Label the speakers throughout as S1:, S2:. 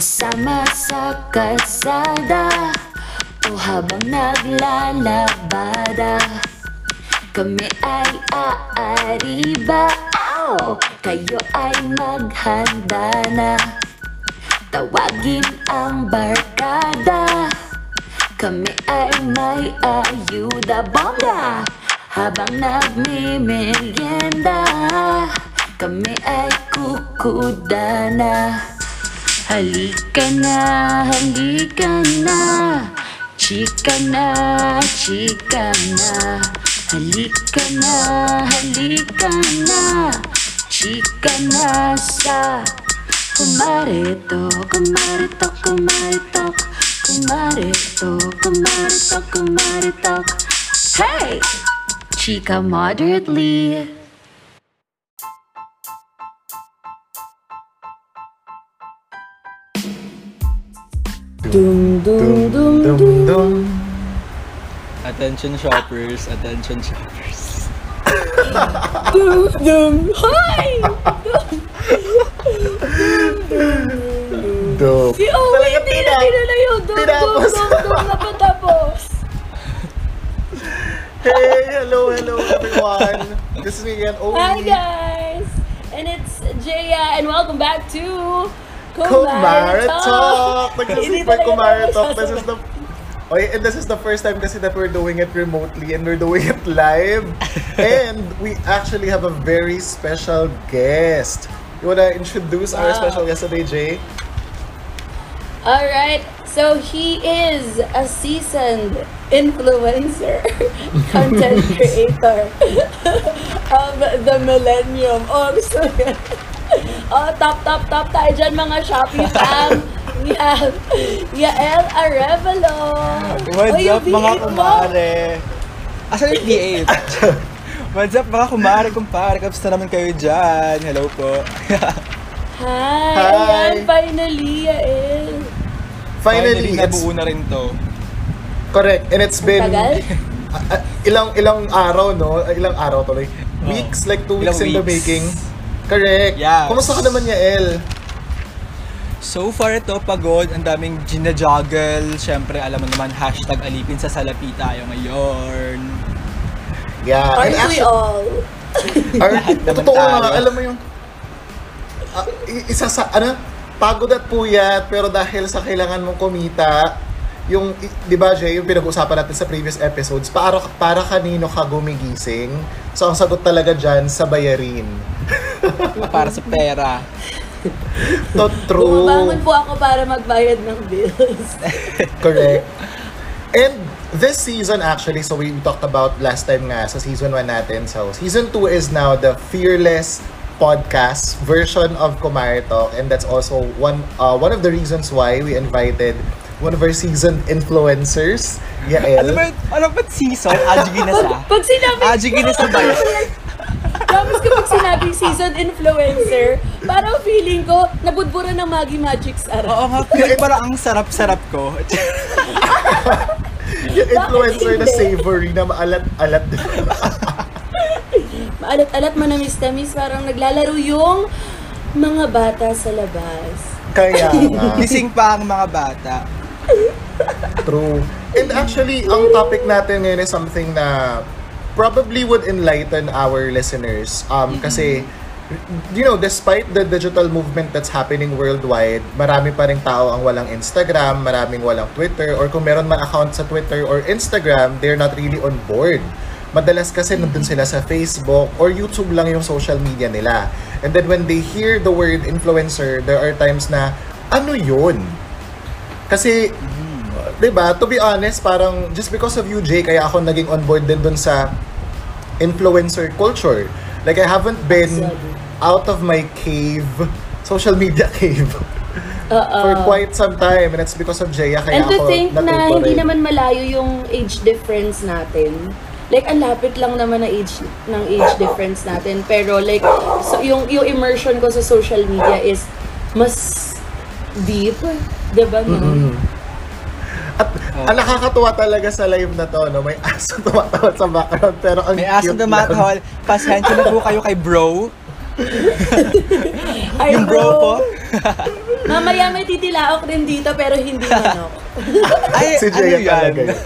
S1: Kasama sa kalsada O habang naglalabada Kami ay aariba. Ow! Kayo ay maghanda na. Tawagin ang barkada. Kami ay may ayuda. Bongga! Habang nagmimerienda Kami ay kukuda na Halika na, halika na Chika na, chika na Halika na, halika na Chika na sa Kumarito, kumarito, kumarito Kumarito, kumarito, kumarito Hey! Chika moderately Dum dum dum
S2: Dum
S1: dum
S2: dum.
S3: Attention shoppers, attention shoppers.
S1: dum dum Hi!
S2: Dum.
S1: Si Owen
S2: Talaga
S1: hindi na
S2: tinap-
S1: kilala yung dum dum
S2: tinapos.
S1: dum dum na patapos.
S2: Hey, hello, hello everyone. This is me again, Owi.
S1: Hi guys! And it's Jaya and welcome back to
S2: Kumara
S1: Talk!
S2: Talk!
S1: Hindi
S2: Kumara Talk. This is the... Okay, and this is the first time kasi that we're doing it remotely and we're doing it live. and we actually have a very special guest. You wanna introduce our special guest today, Jay?
S1: Alright, so he is a seasoned influencer, content creator of the millennium. Oh, gusto mo yan? Oh, top, top, top tayo dyan mga Shopee fam. Have Yael Arevalo.
S3: What's
S1: Oh, yung
S3: up mga
S1: V8 mo.
S3: kumare? Asan yung V8? What's up mga kumare, kumpare? Kamusta naman kayo dyan? Hello po.
S1: Hi!
S2: Hi.
S1: Ayan, finally, Yael.
S2: Finally, it's
S3: nabuo na rin to.
S2: correct. And it's been...
S1: Tagal?
S2: Ah, ah, ilang ilang araw no ilang araw tuloy weeks like two weeks
S3: Ilang
S2: in the
S3: weeks.
S2: making correct
S3: Yes.
S2: kumusta ka naman Yael
S3: So far ito, pagod. Ang daming ginajuggle. Siyempre, alam mo naman, hashtag alipin sa salapi tayo ngayon.
S2: yeah and
S1: Aren't we
S2: actually-
S1: all?
S2: Or,
S3: naman
S2: totoo nga, alam mo yung, i- isa sa, ano, pagod at puyat, pero dahil sa kailangan mong kumita, yung, di ba Jay, yung pinag-usapan natin sa previous episodes, para, para kanino ka gumigising? So, ang sagot talaga dyan, sa bayarin.
S3: Para sa pera.
S2: To true.
S1: Bumabangon po ako para magbayad ng bills.
S2: Correct. And this season actually, so we talked about last time nga sa season 1 natin. So season 2 is now the Fearless podcast version of Kumare Talk and that's also one uh, one of the reasons why we invited one of our seasoned influencers, Yael.
S3: Ano ba, ano ba season? Aji Ginasa.
S1: Pag sinabi,
S3: Aji Ginasa ba yun?
S1: promise kapag sinabing seasoned influencer, parang feeling ko, nabudbura ng Maggie Magic Sarap.
S3: Oo nga, pero parang ang sarap-sarap ko.
S2: yung influencer na savory na maalat-alat.
S1: Maalat-alat, manamis-tamis, parang naglalaro yung mga bata sa labas.
S2: Kaya nga.
S3: Gising pa ang mga bata.
S2: True. And actually, ang topic natin ngayon is something na probably would enlighten our listeners. Um, Kasi, you know, despite the digital movement that's happening worldwide, marami pa rin tao ang walang Instagram, maraming walang Twitter, or kung meron man account sa Twitter or Instagram, they're not really on board. Madalas kasi nandun sila sa Facebook or YouTube lang yung social media nila. And then when they hear the word influencer, there are times na, ano yun? Kasi, uh, 'di ba? To be honest, parang just because of you, Jay, kaya ako naging on board din dun sa influencer culture. Like I haven't been out of my cave, social media cave. for quite some time and it's because of Jaya kaya
S1: And to
S2: ako
S1: think na hindi naman malayo yung age difference natin. Like, ang lapit lang naman ng age, ng age difference natin. Pero like, so, yung, yung immersion ko sa social media is mas deep. Diba, no?
S2: Mm. At ang nakakatuwa talaga sa live na to, no? may aso tumatawad sa background pero ang
S3: May aso matahol. Pasensya na po kayo kay bro.
S1: Ay,
S3: Yung bro po.
S1: Mamaya may titilaok din dito pero hindi manok.
S3: Ay,
S2: Si
S3: ano
S2: Jaya
S3: yan?
S2: talaga yun.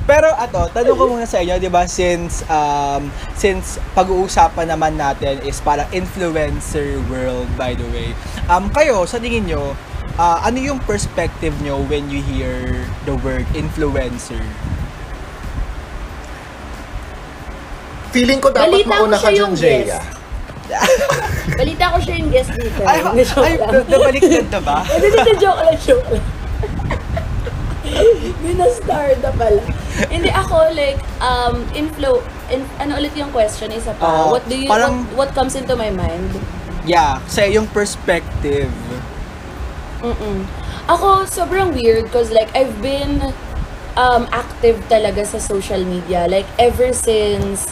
S3: Pero ato, tanong ko muna sa inyo, 'di ba, since um since pag-uusapan naman natin is parang influencer world by the way. Um kayo sa tingin nyo, ah, ano yung perspective nyo when you hear the word influencer?
S2: Feeling ko dapat
S1: Balita ko
S2: mauna ka dyan,
S1: yung
S2: Jaya.
S1: Balita ko siya yung guest dito.
S3: Ay, ay,
S1: lang.
S3: nabaliktad na ba?
S1: Hindi, hindi, joke lang, joke lang. Binastar na pala. Hindi ako like um inflow in, ano ulit yung question isa pa.
S3: Ah,
S1: what do you
S3: parang-
S1: what, what comes into my mind?
S3: Yeah, sa yung perspective.
S1: Mm. Ako sobrang weird cause like I've been um active talaga sa social media. Like ever since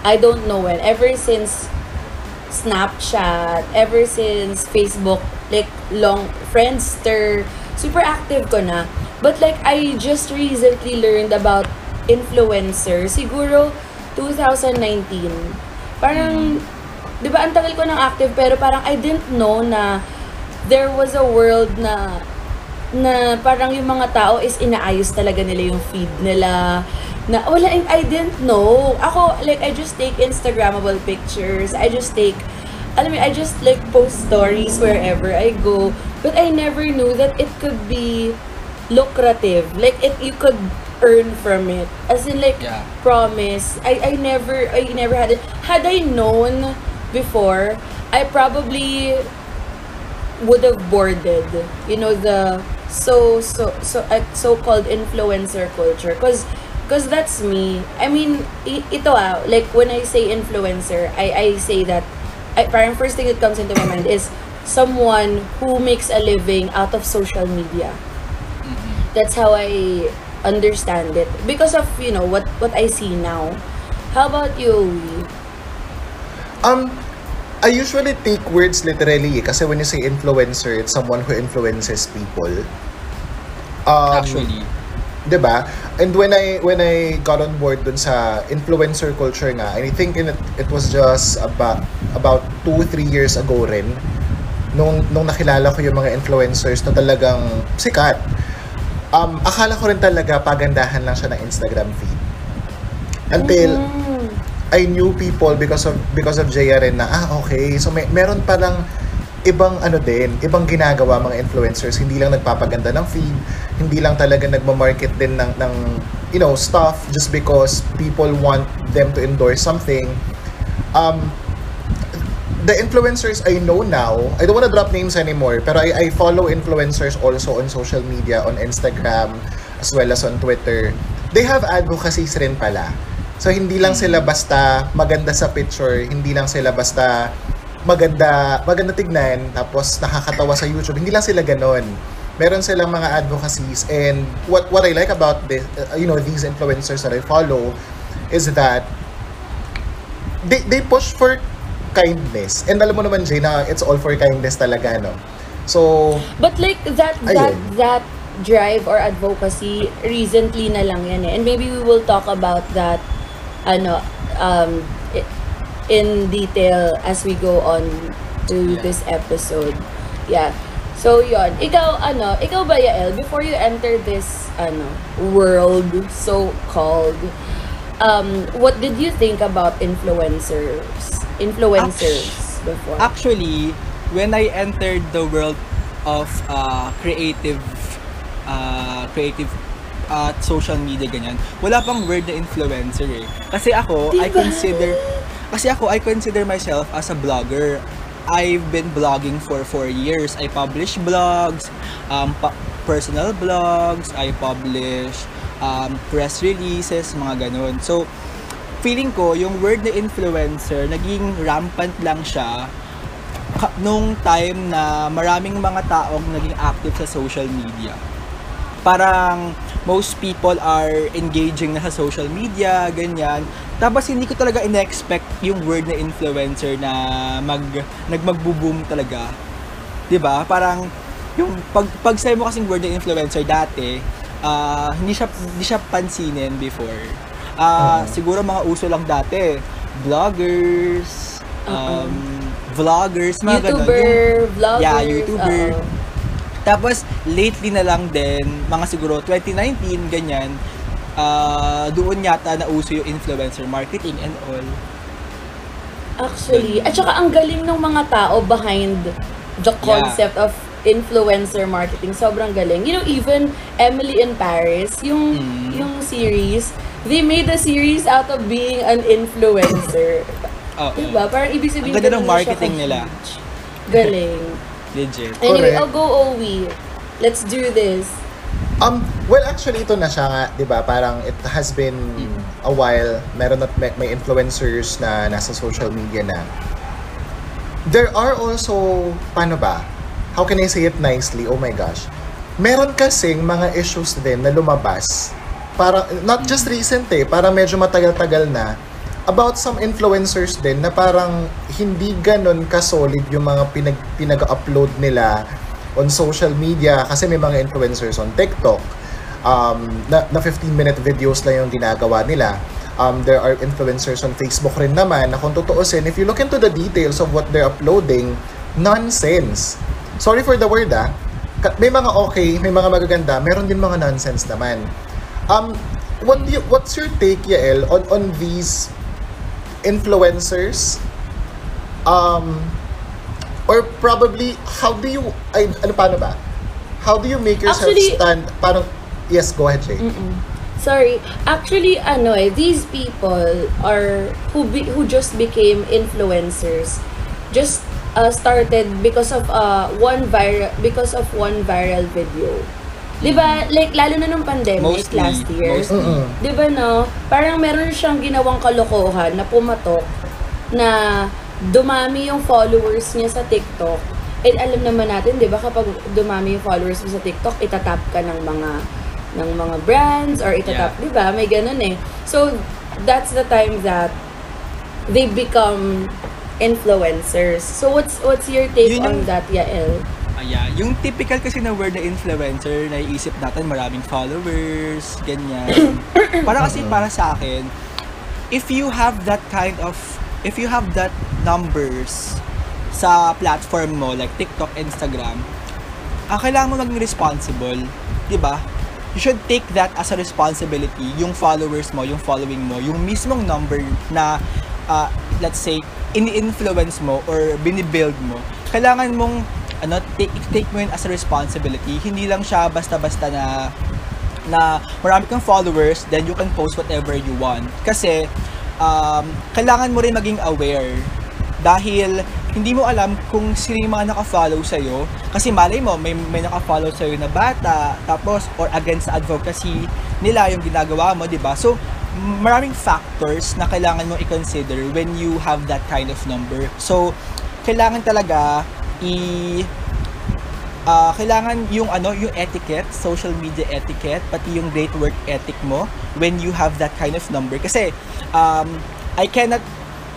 S1: I don't know when ever since Snapchat ever since Facebook like long Friendster super active ko na. But like I just recently learned about influencer. Siguro 2019 parang 'di ba ang tagal ko ng active pero parang I didn't know na there was a world na na parang yung mga tao is inaayos talaga nila yung feed nila. Na wala I didn't know. Ako like I just take instagrammable pictures. I just take alam mo I just like post stories wherever I go. But I never knew that it could be lucrative. Like it you could earn from it. As in like
S3: Yeah.
S1: promise. I I never I never had it. Had I known before I probably would have boarded you know the so so so uh, so-called influencer culture. Cuz cuz that's me. I mean i- ito ah like when i say influencer i i say that I, parang first thing that comes into my mind is someone who makes a living out of social media. That's how i understand it. Because of you know what what i see now. How about you
S2: Um, I usually take words literally eh, kasi when you say influencer, it's someone who influences people. Um,
S3: Actually.
S2: 'di ba? And when I when I got on board dun sa influencer culture nga, and I think in it, it was just about about 2 3 years ago rin nung nung nakilala ko yung mga influencers na talagang sikat. Um, akala ko rin talaga pagandahan lang siya ng Instagram feed. Until
S1: Mm.
S2: I knew people because of because of Jaya rin na ah okay so may meron palang ibang ano din ibang ginagawa mga influencers hindi lang nagpapaganda ng feed hindi lang talaga nagma-market din ng ng you know stuff just because people want them to endorse something um the influencers I know now, I don't want to drop names anymore, pero I, I follow influencers also on social media, on Instagram, as well as on Twitter. They have advocacies rin pala. So, hindi lang sila basta maganda sa picture, hindi lang sila basta maganda, maganda tignan, tapos nakakatawa sa YouTube. Hindi lang sila ganon. Meron silang mga advocacies and what what I like about this, uh, you know, these influencers that I follow is that they, they push for kindness. And alam mo naman, Jay, na it's all for kindness talaga, no? So,
S1: But like that that
S2: Ayun.
S1: that drive or advocacy recently na lang yan eh. And maybe we will talk about that ano um in detail as we go on to
S3: Yeah.
S1: this episode. Yeah. So yon, ikaw ano, ikaw ba Yael, before you enter this ano world so called um what did you think about influencers? Influencers before?
S3: Actually, when I entered the world of uh, creative uh, creative uh, social media ganyan, wala pang word na influencer eh. Kasi ako, I
S1: Diba?
S3: consider kasi ako I consider myself as a blogger. I've been blogging for four years. I publish blogs, um, pa- personal blogs, I publish um, press releases, mga ganun. So, feeling ko, yung word na influencer, naging rampant lang siya nung time na maraming mga taong naging active sa social media. Parang most people are engaging na sa social media, ganyan. Tapos hindi ko talaga in-expect yung word na influencer na mag nagmagbo-boom talaga. 'Di ba? Parang yung pag pag sabi mo kasing word na influencer dati, ah, hindi siya hindi siya pansinin before. Ah,
S2: Oo.
S3: siguro mga uso lang dati, vloggers, um, vloggers, mga ganun.
S1: YouTuber,
S3: Yung-
S1: vlogger.
S3: Yeah, YouTuber.
S1: oo.
S3: Tapos, lately na lang din, mga siguro 2019, ganyan, ah doon yata nauso yung influencer marketing and all.
S1: Actually, at saka ang galing ng mga tao behind the concept of influencer marketing. Sobrang galing. You know, even Emily in Paris, yung
S3: Mm.
S1: yung series, they made a series out of being an influencer.
S3: Oo.
S1: diba? Parang ibig sabihin
S3: Ang ganda ng marketing nila.
S1: Galing.
S3: Legit.
S1: Anyway,
S2: Correct.
S1: I'll go Owi. Let's do this.
S2: Um, well, actually, ito na siya nga, di ba? Parang it has been a while. Meron at may, may influencers na nasa social media na. There are also, paano ba? How can I say it nicely? Oh my gosh. Meron kasing mga issues din na lumabas. Para, not just recent eh, para medyo matagal-tagal na. About some influencers din na parang hindi ganon ka-solid yung mga pinag, pinag-upload nila on social media kasi may mga influencers on TikTok um, na, na 15-minute videos lang yung ginagawa nila. Um, there are influencers on Facebook rin naman na kung tutuusin, if you look into the details of what they're uploading, nonsense. Sorry for the word ah. May mga okay, may mga magaganda, meron din mga nonsense naman. Um, what do you, what's your take, Yael, on, on these influencers? Um, or probably, how do you, ay, ano paano ba? How do you make yourself
S1: Actually-
S2: stand, parang, yes, go ahead, Jay.
S1: Mm-mm. Sorry. Actually, ano eh, these people are who be, who just became influencers just uh, started because of uh, one viral because of one viral video. 'Di ba? Like lalo na nung pandemic
S3: Mostly,
S1: last year.
S3: mostly.
S1: 'Di ba no? Parang meron siyang ginawang kalokohan na pumatok na dumami yung followers niya sa TikTok. And alam naman natin, 'di ba, kapag dumami yung followers mo sa TikTok, itatap ka ng mga ng mga brands or itatap, 'di ba? May ganun eh. So that's the time that they become influencers. So what's what's your take
S3: Yun
S1: on
S3: yung-
S1: that, Yael?
S3: Ayan. Yung typical kasi na word na influencer, naiisip natin maraming followers, ganyan. para kasi para sa akin, if you have that kind of, if you have that numbers sa platform mo, like TikTok, Instagram, ah, kailangan mo maging responsible, di ba? You should take that as a responsibility, yung followers mo, yung following mo, yung mismong number na, ah, let's say, ini-influence mo or binibuild mo, kailangan mong ano, take, take mo yun as a responsibility. Hindi lang siya basta-basta na na marami kang followers, then you can post whatever you want. Kasi, um, kailangan mo rin maging aware. Dahil, hindi mo alam kung sino yung mga naka-follow sa'yo. Kasi malay mo, may, may naka-follow sa'yo na bata, tapos, or against sa advocacy nila yung ginagawa mo, di ba? So, maraming factors na kailangan mo i-consider when you have that kind of number. So, kailangan talaga i ah kailangan yung ano yung etiquette, social media etiquette, pati yung great work ethic mo when you have that kind of number kasi um I cannot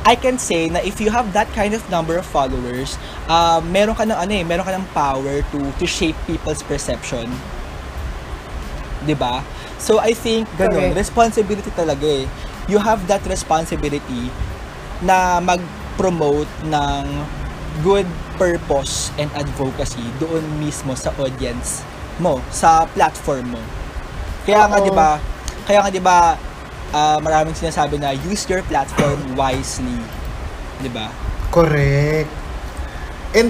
S3: I can say na if you have that kind of number of followers, uh, meron ka ng ano eh, meron ka ng power to to shape people's perception. 'Di ba? So I think ganun,
S1: Correct.
S3: responsibility talaga eh. You have that responsibility na mag-promote ng good purpose and advocacy doon mismo sa audience mo, sa platform mo. Kaya nga. 'di ba? Kaya nga 'di ba ah, maraming sinasabi na use your platform wisely. 'Di ba?
S2: Correct. And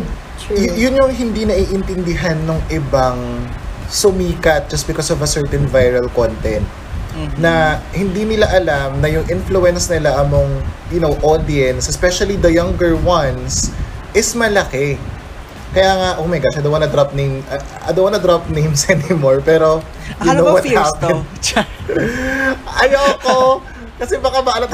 S2: y- yun yung hindi naiintindihan ng ibang sumikat just because of a certain viral content
S3: Mhm.
S2: na hindi nila alam na yung influence nila among you know audience especially the younger ones is malaki kaya nga oh my gosh I don't wanna drop name I, I don't wanna drop names anymore pero you
S3: Akala
S2: know what
S3: fierce
S2: happened
S3: to?
S2: Ayoko! Kasi baka maalat.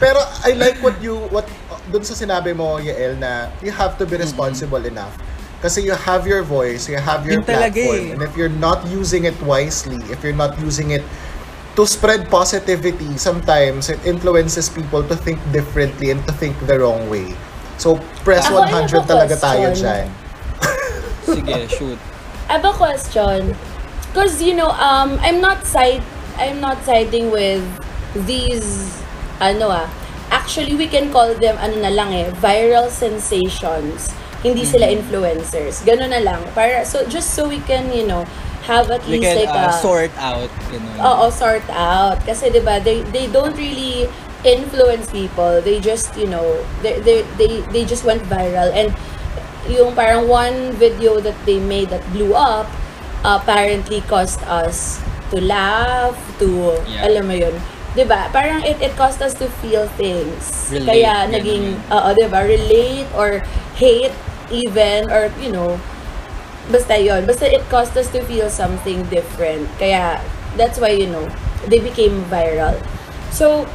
S2: Pero I like what you, what, dun sa sinabi mo, Yael, na you have to be responsible enough. Kasi you have your voice, you have your
S3: Yun
S2: platform.
S3: eh.
S2: And if you're not using it wisely, if you're not using it to spread positivity, sometimes it influences people to think differently and to think the wrong way. So, press
S1: Ako, I have
S2: 100
S1: a
S2: talaga tayo dyan.
S3: Sige, shoot.
S1: I have a question. Because, you know, um, I'm not side, I'm not siding with these, ano ah, actually we can call them ano na lang eh, viral sensations. Hindi sila
S3: Mm-hmm.
S1: influencers. Ganun na lang. Para so just so we can, you know, have at
S3: We
S1: least
S3: can
S1: like
S3: uh,
S1: a
S3: sort out, ganun.
S1: Oo, sort out. Kasi 'di ba, they they don't really influence people. They just, you know, they they they, they just went viral and yung parang one video that they made that blew up apparently caused us to laugh, to
S3: Yeah.
S1: alam mo yun. 'Di ba? Parang it it caused us to feel things.
S3: Relate,
S1: Kaya naging oo, 'di ba? Relate or hate even or you know, basta yon basta it caused us to feel something different. Kaya that's why you know they became viral. So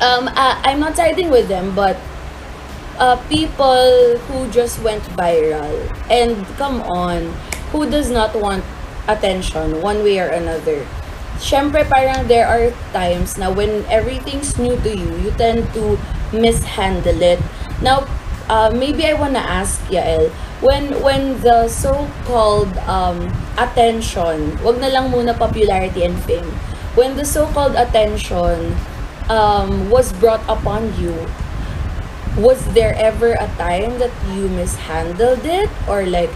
S1: um uh, i'm not siding with them but uh, people who just went viral and come on who does not want attention one way or another? Syempre parang there are times na when everything's new to you you tend to mishandle it. Now uh, maybe i wanna ask Yael when when the so-called um, attention wag na lang muna popularity and fame. When the so-called attention um, was brought upon you was there ever a time that you mishandled it? Or like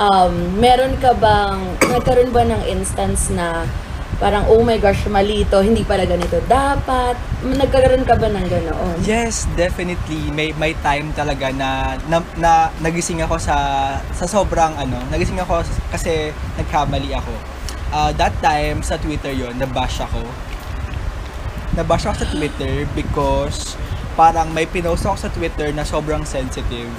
S1: um meron ka bang nagkaroon ba ng instance na parang oh my gosh mali ito hindi pala ganito dapat nagkaroon ka ba ng ganoon
S3: Yes, definitely. May may time talaga na na, na nagising ako sa sa sobrang ano, nagising ako kasi nagkamali ako. Uh, that time sa Twitter yon nabash ako. Nabash ako sa Twitter because parang may pinost ako sa Twitter na sobrang sensitive.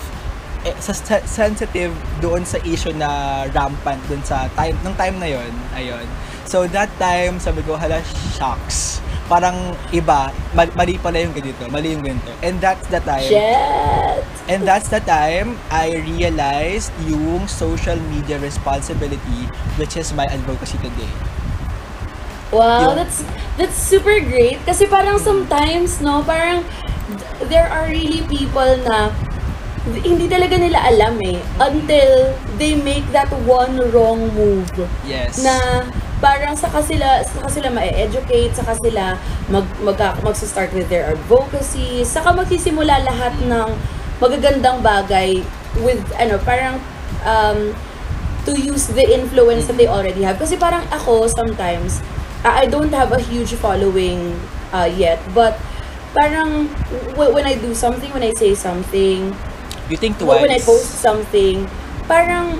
S3: Eh, sa se- sensitive doon sa issue na rampant doon sa time nung time na yon ayun so that time sabi ko hala shocks parang iba. Mal- mali pala yung ganito. Mali yung ganito. And that's the time
S1: Shit!
S3: And that's the time I realized yung social media responsibility which is my advocacy today.
S1: Wow,
S3: Yung-
S1: that's that's super great. Kasi parang sometimes no, parang th- there are really people na hindi talaga nila alam eh until they make that one wrong move.
S3: Yes.
S1: na parang saka sila saka sila ma-educate saka sila mag mag magsa-start with their advocacy. Saka magsisimula lahat ng magagandang bagay with ano parang um to use the influence that they already have. Kasi parang ako sometimes I don't have a huge following uh, yet. But parang when I do something when I say something
S3: you think twice.
S1: when I post something, parang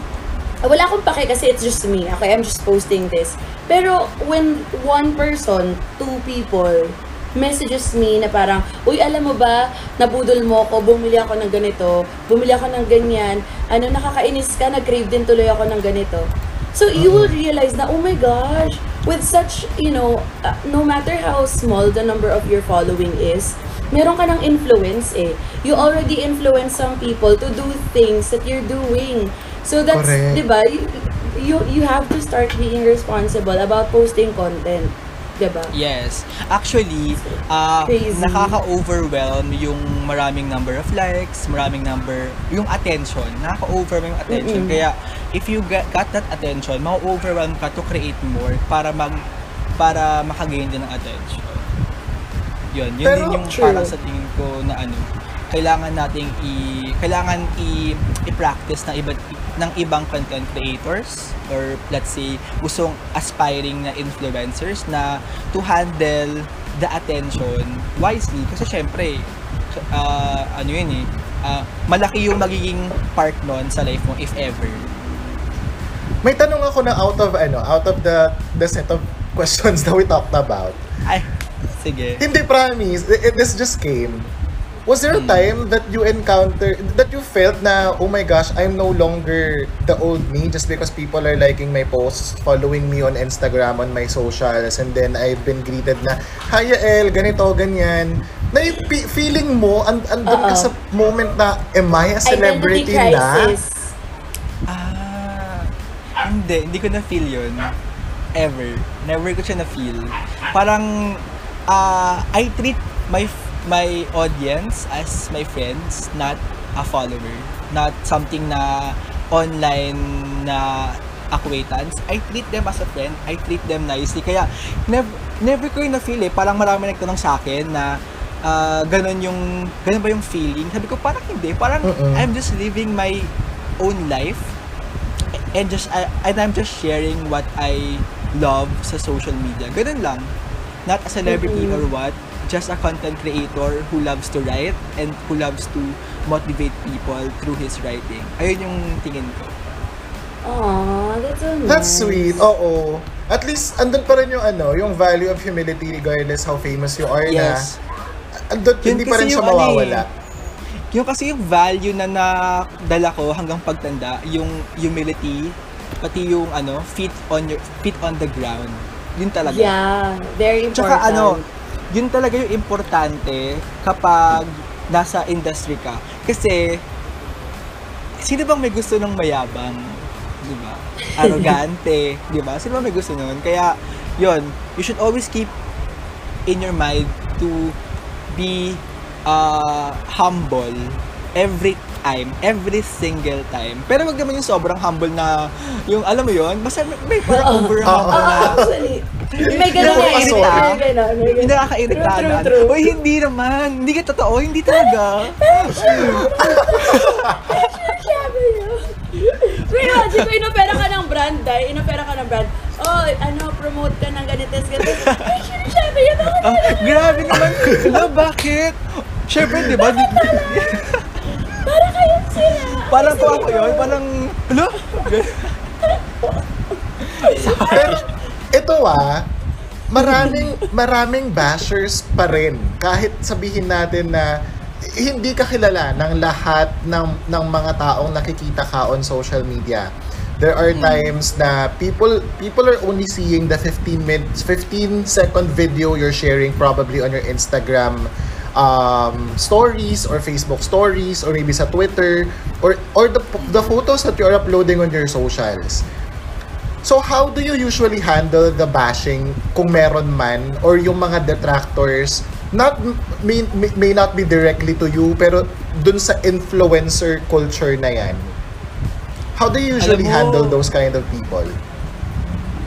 S1: wala akong pake kasi it's just me. Okay, I'm just posting this. Pero when one person, two people, messages me na parang, Uy, alam mo ba, nabudol mo ako, bumili ako ng ganito, bumili ako ng ganyan, ano, nakakainis ka, nag-crave din tuloy ako ng ganito. So, you will realize na, oh my gosh, with such, you know, uh, no matter how small the number of your following is, meron ka ng influence eh. You already influence some people to do things that you're doing. So that's,
S2: Correct.
S1: di ba, you, you, have to start being responsible about posting content. Di ba?
S3: Yes. Actually, uh,
S1: Crazy.
S3: nakaka-overwhelm yung maraming number of likes, maraming number, yung attention. Nakaka-overwhelm yung attention.
S1: Mm-mm.
S3: Kaya, if you get, got that attention, ma-overwhelm ka to create more para mag para makagain din ng attention. Yun, yun
S2: Pero,
S3: din yung
S1: true.
S3: parang sa tingin ko na ano, kailangan nating i kailangan i i-practice ng iba ng ibang content creators or let's say gustong aspiring na influencers na to handle the attention wisely kasi syempre uh, ano yun eh ah, malaki yung magiging part nun sa life mo if ever
S2: May tanong ako na out of ano, out of the the set of questions that we talked about.
S3: ay sige
S2: Hindi promise, it, this just came. Was there a
S3: Hmm.
S2: time that you encountered, that you felt na, oh my gosh, I'm no longer the old me just because people are liking my posts, following me on Instagram, on my socials, and then I've been greeted na, Hi El, ganito, ganyan. Na yung feeling mo, and andun ka sa moment na, am I a celebrity
S1: Identity
S2: na?
S1: crisis.
S3: Ah, hindi, hindi ko na-feel yun. Ever. Never ko siya na-feel. Parang, ah, I treat my my audience as my friends, not a follower. Not something na online na acquaintance. I treat them as a friend. I treat them nicely. Kaya, never, never ko yung na-feel eh. Parang marami nagtanong sa akin na, ah, ganun yung, ganun ba yung feeling? Sabi ko, parang hindi. Parang
S2: Mm-mm.
S3: I'm just living my own life and just I, and I'm just sharing what I love sa social media. Ganun lang. Not a celebrity
S1: Mm-mm.
S3: or what. Just a content creator who loves to write and who loves to motivate people through his writing. Ayun yung tingin ko.
S1: Aw, that's so nice.
S2: That's sweet. Oo. At least, andun pa rin yung ano, yung value of humility regardless how famous you are
S3: Yes.
S2: na andun,
S3: Yun
S2: hindi pa rin siya
S3: ano eh,
S2: mawawala.
S3: Yung kasi yung value na nadala ko hanggang pagtanda, yung humility, pati yung ano, feet on your feet on the ground. Yun talaga.
S1: Yeah, very important.
S3: Tsaka ano, yun talaga yung importante kapag nasa industry ka. Kasi, sino bang may gusto ng mayabang? Di ba? Arrogante. di ba? Sino bang may gusto nun? Kaya, yun, you should always keep in your mind to be uh, humble every time, every single time. Pero wag naman yung sobrang humble na, yung alam mo yun, basta may, may parang over humble
S1: Oo,
S3: na,
S1: actually. May ganun
S3: Yung
S1: nga,
S3: asol.
S1: may ganun, may
S3: Hindi
S1: ganun.
S3: nakakairita na. Uy, hindi naman. Hindi ka totoo. Hindi talaga.
S1: Sabi niyo. Pero imagine ko, inopera ka ng brand, dahil inopera ka ng brand. Oh, ano, promote ka ng ganites, ganites. Ay, sinasabi yun ako.
S3: Ah, grabe naman. Hala, bakit? Siyempre, di ba? Di,
S1: Para kayong sila.
S3: parang ko ako yun. Parang, hala?
S2: Pero, ito ah, maraming, maraming bashers pa rin. Kahit sabihin natin na hindi ka kilala ng lahat ng, ng mga taong nakikita ka on social media. There are times na people people are only seeing the 15 minutes 15 second video you're sharing probably on your Instagram um, stories or Facebook stories or maybe sa Twitter or or the the photos that you're uploading on your socials. So how do you usually handle the bashing kung meron man or yung mga detractors not may, may, may not be directly to you pero dun sa influencer culture na yan? How do you usually
S3: mo-
S2: handle those kind of people?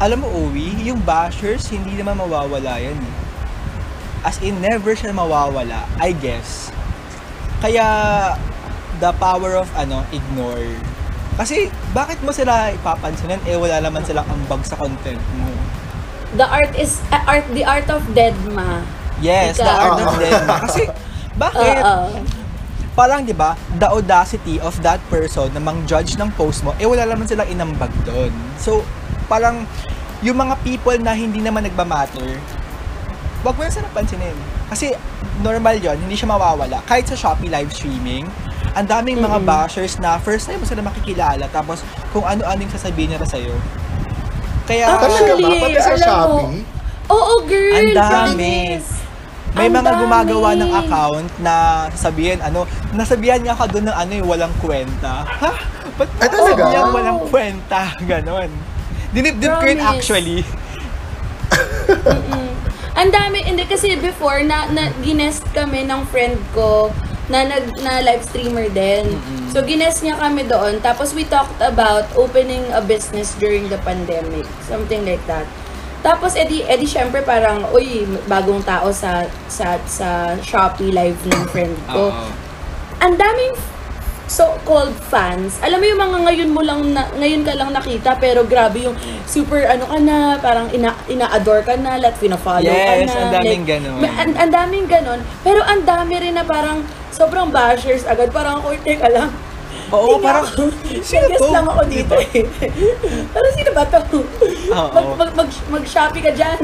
S3: Alam mo, Owi, yung bashers, hindi naman mawawala yan eh. As in, never siya mawawala, I guess. Kaya, the power of, ano, ignore. Kasi, bakit mo sila ipapansinan? Eh, wala naman silang ambag sa content mo.
S1: The art is, uh, art, the art of deadma.
S3: Yes, the
S1: Ikaw.
S3: art of
S2: Oo.
S3: dilemma. Kasi, bakit?
S1: Oo.
S3: Parang, di ba, the audacity of that person na mang-judge ng post mo, eh, wala naman silang inambag doon. So, parang, yung mga people na hindi naman nagmamatter, wag mo na sila pansinin. Kasi, normal yon hindi siya mawawala. Kahit sa Shopee live streaming, ang daming mga
S1: Mm-mm.
S3: bashers na first time mo sila makikilala, tapos kung ano-ano yung sasabihin nila sa'yo. Kaya,
S2: Talaga ba?
S1: Actually,
S2: Pati sa Shopee?
S1: Oo, girl.
S3: Ang dami. May
S1: Ang
S3: mga
S1: dami.
S3: gumagawa ng account na sasabihin, ano, nasabihan nga ka doon ng ano yung walang kwenta. Ha? Ba't
S2: Ay, talaga?
S3: sabihan walang kwenta? Ganon. Dinip-dip ko yun actually.
S1: Ang dami, hindi kasi before na, na ginest kami ng friend ko na nag na live streamer din. So ginest niya kami doon. Tapos we talked about opening a business during the pandemic. Something like that. Tapos edi edi syempre parang uy bagong tao sa sa sa Shopee live ng friend ko. Ang daming so-called fans. Alam mo yung mga ngayon mo lang na, ngayon ka lang nakita pero grabe yung super ano ka na, parang ina ina-adore ka na, like pina-follow
S3: Yes,
S1: ka na.
S3: ang daming
S1: like,
S3: ganon.
S1: may- Ang, ang daming ganon. Pero ang dami rin na parang sobrang bashers agad. Parang ako, teka lang.
S3: Oo,
S1: Tingnan
S3: parang, sino to?
S1: lang ako dito eh. parang sino ba to? Mag, mag, mag, mag-shopee ka dyan.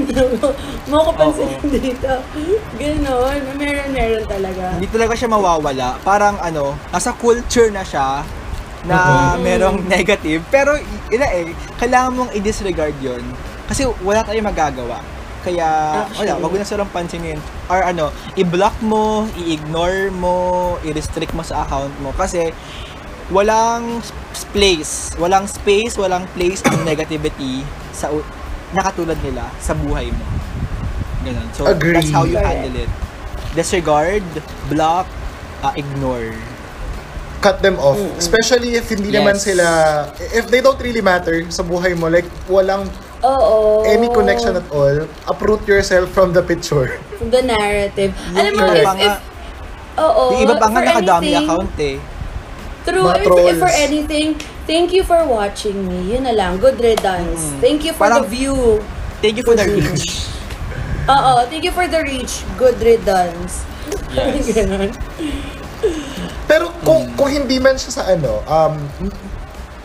S1: Mo ko pansin
S3: Oo.
S1: dito. Ganon. Meron, meron talaga.
S3: Hindi talaga siya mawawala. Parang ano, nasa culture na siya na merong negative. Pero, ina eh, kailangan mong i-disregard yon Kasi wala tayong magagawa. Kaya,
S1: Actually.
S3: wala, wag mo na silang pansinin. Or ano, i-block mo, i-ignore mo, i-restrict mo sa account mo. Kasi, walang s- place, walang space, walang place ang negativity sa nakatulad nila sa buhay mo. Ganun. So,
S2: Agree.
S3: that's how you handle it. Disregard, block, uh, ignore.
S2: cut them off.
S1: Mm-mm.
S2: Especially if hindi
S3: Yes.
S2: naman sila, if they don't really matter sa buhay mo, like walang
S1: Oo.
S2: any connection at all, uproot yourself from the picture.
S1: From the narrative. Alam mo, if, if, oo.
S3: yung iba pa nga nakadami
S1: anything-
S3: account eh.
S1: True.
S2: Mga
S1: If, if for anything, thank you for watching me. Yun na lang. Good riddance.
S3: Mm.
S1: Thank you for
S3: Parang-
S1: the view.
S3: Thank you for the reach.
S1: Oo, thank you for the reach. Good riddance.
S3: Yes.
S1: Ganun.
S2: Pero kung, kung hindi man siya sa ano, um,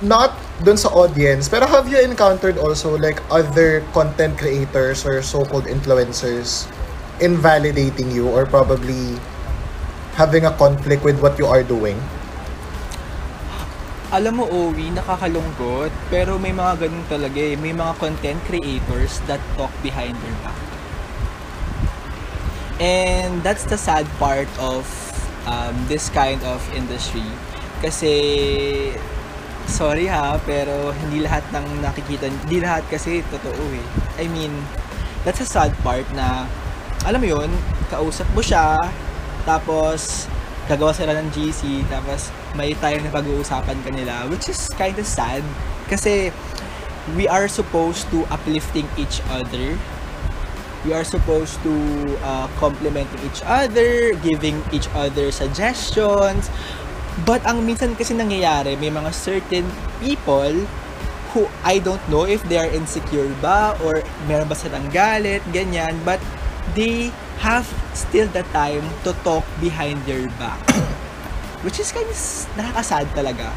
S2: not dun sa audience, pero have you encountered also like other content creators or so-called influencers invalidating you or probably having a conflict with what you are doing?
S3: Alam mo, Owi, nakakalungkot. Pero may mga ganun talaga eh. May mga content creators that talk behind their back. And that's the sad part of um, this kind of industry. Kasi, sorry ha, pero hindi lahat ng nakikita, hindi lahat kasi totoo eh. I mean, that's a sad part na, alam mo yun, kausap mo siya, tapos gagawa sila ng GC, tapos may time na pag-uusapan kanila, which is kind of sad. Kasi, we are supposed to uplifting each other. We are supposed to uh, complimenting each other, giving each other suggestions. But ang minsan kasi nangyayari, may mga certain people who I don't know if they are insecure ba or meron ba silang galit, ganyan. But they have still the time to talk behind their back. Which is kind of nakakasad talaga.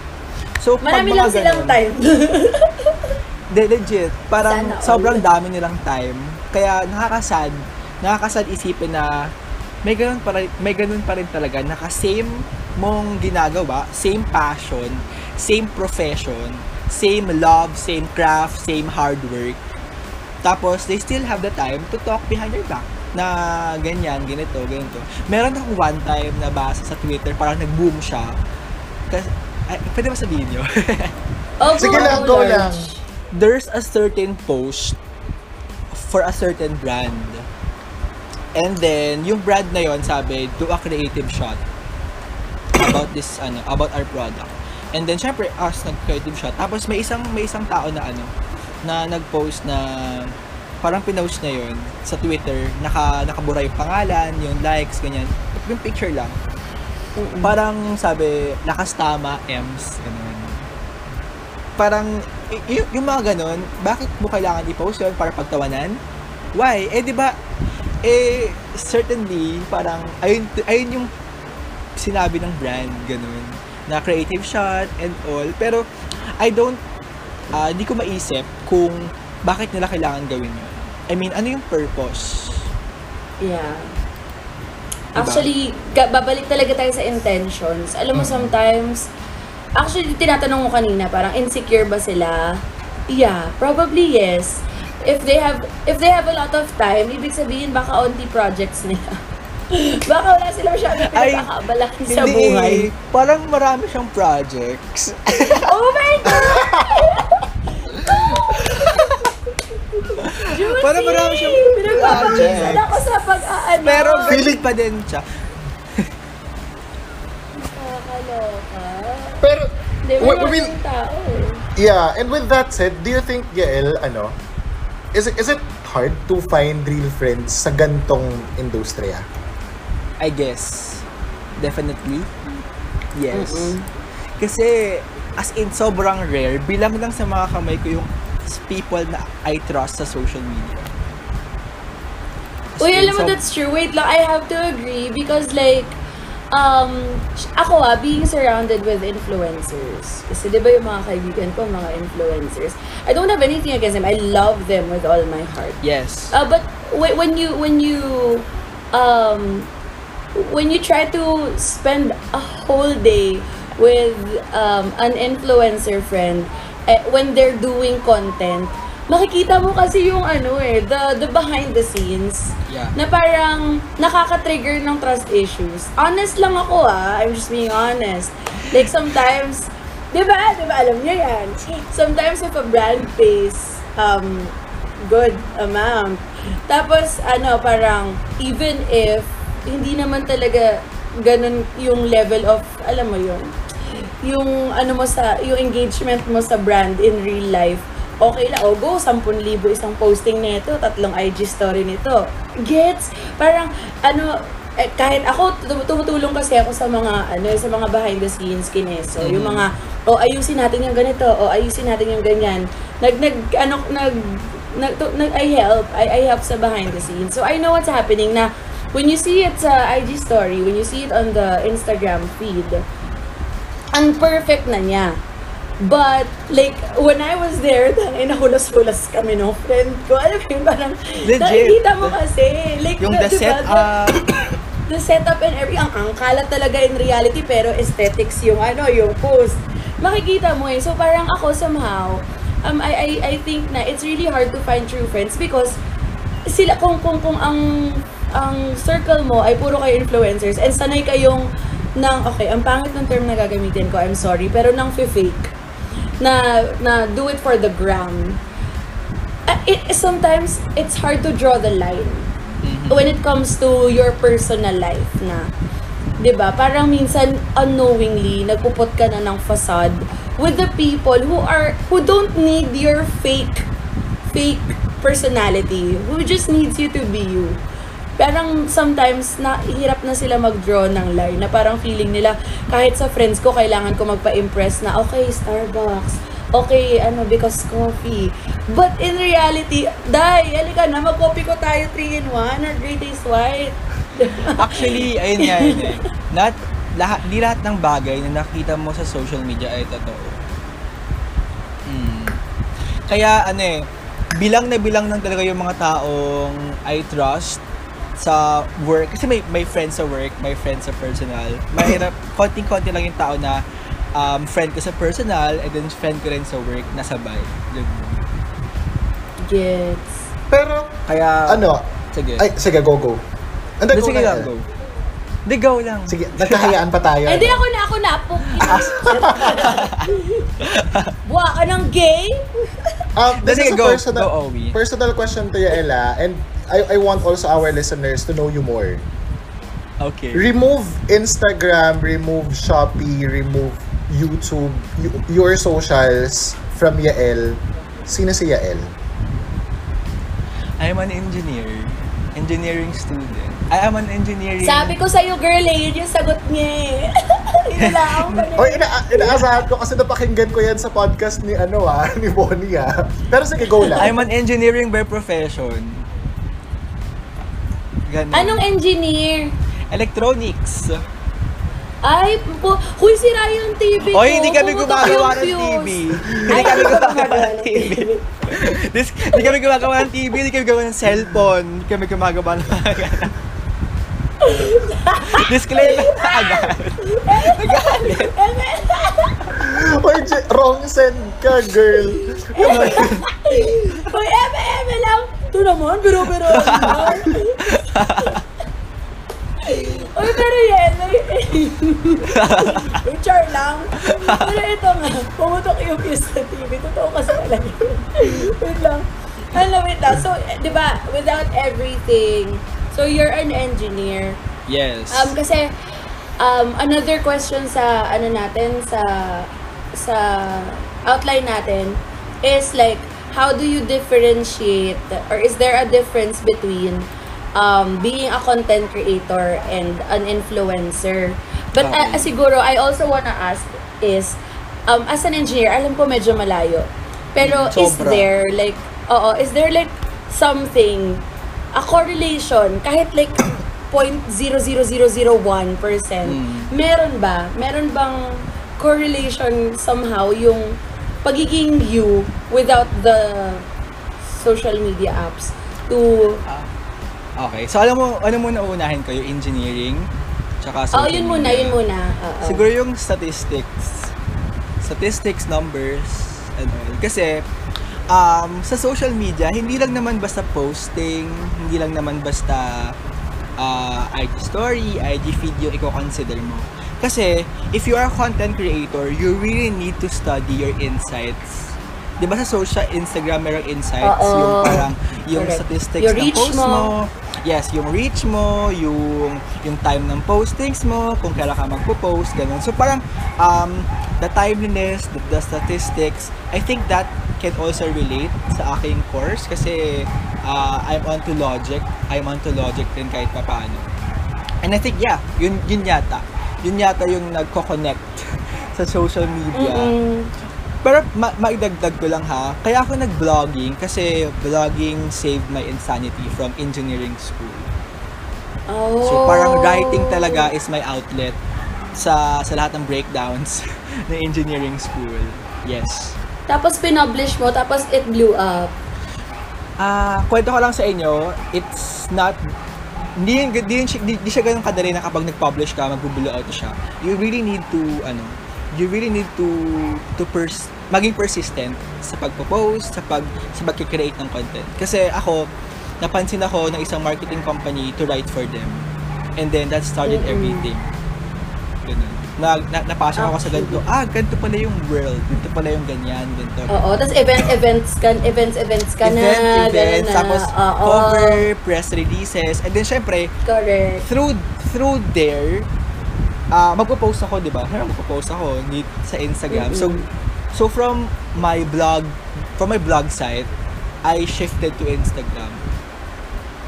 S3: So,
S1: Marami lang silang
S3: ganun-
S1: time.
S3: De, legit. Parang
S1: Sana all.
S3: sobrang dami nilang time. Kaya nakakasad. Nakakasad isipin na may ganun pa rin, may ganun pa rin talaga. Naka-same mong ginagawa, same passion, same profession, same love, same craft, same hard work. Tapos, they still have the time to talk behind your back na ganyan, ganito, ganito. Meron akong one time na basa sa Twitter, parang nag-boom siya. Kasi, ay, pwede ba sabihin nyo?
S1: Oh,
S2: Sige lang, go lang.
S3: there's a certain post for a certain brand. And then, yung brand na yon sabi, do a creative shot about this, ano, about our product. And then, syempre, us, nag-creative shot. Tapos, may isang, may isang tao na, ano, na nag-post na, parang pinost na yon sa Twitter, naka, nakabura yung pangalan, yung likes, ganyan. Yung picture lang. Parang sabi, lakas tama, Ems, ganun. Parang, y- y- yung mga ganun, bakit mo kailangan i-post yun para pagtawanan? Why? Eh, di ba, eh, certainly, parang, ayun, ayun yung sinabi ng brand, ganun, na creative shot and all. Pero, I don't, ah, di ko maisip kung bakit nila kailangan gawin yun. I mean, ano yung purpose?
S1: Yeah.
S3: Diba?
S1: Actually, babalik talaga tayo sa intentions. Alam mo, sometimes, actually, tinatanong mo kanina, parang insecure ba sila? Yeah, probably yes. If they have if they have a lot of time, ibig sabihin baka onti projects nila. baka wala sila masyadong
S3: Ay,
S1: pinagkakabalakin sa
S3: Hindi,
S1: buhay.
S3: Parang marami siyang projects.
S1: Oh my God! Juicy!
S3: Parang marami siyang
S1: Pinagpapawisan ako sa pag-aano.
S3: Pero Feeling- pa din siya.
S1: Nakakaloka.
S2: Pero,
S1: Hindi, may
S2: w-
S1: mga
S2: will,
S1: ganung tao.
S2: yeah, and with that said, do you think, Yael, ano, is it, is it hard to find real friends sa gantong industriya?
S3: I guess. Definitely. Yes.
S1: Mm-mm.
S3: Kasi, as in, sobrang rare. Bilang lang sa mga kamay ko yung people na I trust sa social media.
S1: Uy, alam mo, that's true. Wait lang, I have to agree because like, um, ako ah, being surrounded with influencers. Kasi di ba yung mga kaibigan ko, mga influencers. I don't have anything against them. I love them with all my heart.
S3: Yes.
S1: Uh, but wh- when you when you um when you try to spend a whole day with um, an influencer friend eh, when they're doing content makikita mo kasi yung ano eh the the behind the scenes.
S3: Yeah.
S1: na parang nakaka-trigger ng trust issues. Honest lang ako ah. I'm just being honest. Like sometimes di ba? Di ba? Alam niyo yan. Sometimes if a brand pays um good amount. Tapos, ano, parang, even if, hindi naman talaga ganun yung level of, alam mo yun, yung, ano mo sa, yung engagement mo sa brand in real life, okay lang, o go, 10,000 isang posting nito, tatlong IG story nito. Gets? Parang, ano, eh, kahit ako, tum- tumutulong kasi ako sa mga, ano, sa mga behind the scenes kineso. Yung mga, o ayusin natin yung ganito, o ayusin natin yung ganyan. Nag, nag, ano, nag, nag, to- nag I help, I, I help sa behind the scenes. So, I know what's happening na, when you see it sa IG story, when you see it on the Instagram feed, ang perfect na niya. But, like, when I was there, tangin na hulas-hulas kami ng friend ko. Alam mo yun, parang, nakikita mo kasi. Like,
S3: Yung the
S1: diba,
S3: setup,
S1: the setup and every ang ang kalat talaga in reality pero aesthetics yung ano yung post makikita mo eh so parang ako somehow um I I I think na it's really hard to find true friends because sila kung kung kung ang ang circle mo ay puro kayo influencers and sanay kayong ng okay ang pangit ng term na gagamitin ko I'm sorry pero nang fake na na do it for the gram. Uh, it, sometimes it's hard to draw the line when it comes to your personal life na 'di ba? Parang minsan unknowingly nagpuput ka na ng facade with the people who are who don't need your fake fake personality who just needs you to be you parang sometimes na hirap na sila mag-draw ng line na parang feeling nila kahit sa friends ko kailangan ko magpa-impress na okay Starbucks okay ano because coffee but in reality dai halika na mag-coffee ko tayo 3 in 1 or 3 days white
S3: actually, ayun nga yun eh. Not, lahat, di lahat ng bagay na nakita mo sa social media ay totoo. Hmm. Kaya ano eh, bilang na bilang lang talaga yung mga taong I trust sa work. Kasi may, may friends sa work, may friends sa personal. Mahirap, konting-konti lang yung tao na um, friend ko sa personal and then friend ko rin sa work na sabay.
S1: Gets
S2: Pero,
S3: Kaya,
S2: ano,
S3: sige.
S2: ay, sige, go, go. Hindi,
S3: Hindi,
S2: go
S3: sige lang, go. Hindi, go lang.
S2: Sige, nagkahayaan pa tayo.
S1: Ay, di
S2: ano?
S1: ako na, ako na. Buwa ka ng gay?
S2: Um, this
S3: Sige,
S2: is a
S3: go.
S2: personal,
S3: Go, Owie.
S2: personal question to you, Ella, and I, I want also our listeners to know you more.
S3: Okay.
S2: Remove Instagram, remove Shopee, remove YouTube, y- your socials from Yael. Sino si Yael?
S3: I'm an engineer. Engineering student. I am an engineering...
S1: Sabi ko sa'yo, girl, eh, yun yung sagot niya eh. Yun lang
S2: Oy, ina inaasahan ko kasi napakinggan ko yan sa podcast ni ano ah, ni Bonnie ah. Pero sige, go lang.
S3: I'm an engineering by profession. Ganun.
S1: Anong engineer?
S3: Electronics.
S1: Ay, po, huy, sira yung TV ko.
S3: Oy, hindi kami
S1: Pumutok
S3: gumagawa
S1: yung
S3: ng
S1: fuse.
S3: TV. Hindi
S1: Ay,
S3: kami
S1: hindi
S3: gumagawa
S1: gumagawa
S3: ng TV. This, hindi kami gumagawa ng TV, hindi kami gumagawa ng cellphone, hindi kami gumagawa ng. Disclaimer na agad. Nagalit.
S2: Oy, J- wrong send ka, girl.
S1: Uy, eme, eme lang. Ito naman, biro-biro lang. Uy, pero yan, Uy, char lang. Pero ito nga, pumutok yung fuse sa TV. Totoo kasi talaga. wait lang. Ano, wait lang. So, eh, di ba, without everything, so you're an engineer.
S3: Yes.
S1: Um, kasi, um, another question sa, ano natin, sa, sa outline natin, is like, how do you differentiate, or is there a difference between um, being a content creator and an influencer? But uh,
S3: Okay.
S1: siguro, I also wanna ask is, um, as an engineer, alam ko medyo malayo. Pero is
S3: Sobra.
S1: there like, oo, is there like something, a correlation, kahit like 0.00001%,
S3: Mm.
S1: meron ba? Meron bang correlation somehow yung pagiging you without the social media apps to
S3: Okay. So, alam mo, ano muna uunahin ko? Yung engineering, tsaka social
S1: Oh, yun muna,
S3: media.
S1: yun muna. Oo.
S3: Siguro yung statistics. Statistics, numbers, and all. Kasi, um, sa social media, hindi lang naman basta posting, hindi lang naman basta uh, IG story, IG feed yung i-consider mo. Kasi, if you are a content creator, you really need to study your insights. Di ba sa social Instagram merong insights,
S1: Oo.
S3: yung parang yung
S1: Correct.
S3: statistics
S1: Yung
S3: ng
S1: reach
S3: post
S1: mo.
S3: mo, yes, yung reach mo, yung yung time ng postings mo, kung kailan ka magpo-post, ganun. So parang um, the timeliness, the, the statistics, I think that can also relate sa aking course kasi uh, I'm onto logic. I'm onto logic din kahit papaano. And I think, yeah, yun, yun yata. Yun yata yung nagko-connect sa social media.
S1: Mm-mm.
S3: Pero ma- maidagdag ko lang ha, kaya ako nag-vlogging kasi vlogging saved my insanity from engineering school.
S1: Oh.
S3: So parang writing talaga is my outlet sa sa lahat ng breakdowns ng engineering school. Yes.
S1: Tapos pinublish mo, tapos it blew up.
S3: Ah, kwento ko lang sa inyo, it's not hindi hindi, hindi, hindi siya ganun kadali na kapag nag-publish ka, magbubulo out siya. You really need to, ano, you really need to, to pers maging persistent sa pagpo-post, sa pag, sa pag-create ng content. Kasi ako, napansin ako ng isang marketing company to write for them. And then that started
S1: Mm-mm.
S3: everything. Ganun. Na, na, napasok ako sa ganito, ah, ganito pala yung world, ganito pala yung ganyan, ganito.
S1: Oo, tapos event, events ka, events, events ka na.
S3: event, events,
S1: na.
S3: tapos
S1: Oo,
S3: cover, press releases, and then syempre,
S1: Correct.
S3: through through there, ah magpo-post ako, di ba? Meron magpo-post ako ni, sa Instagram. So, so from my blog, from my blog site, I shifted to Instagram.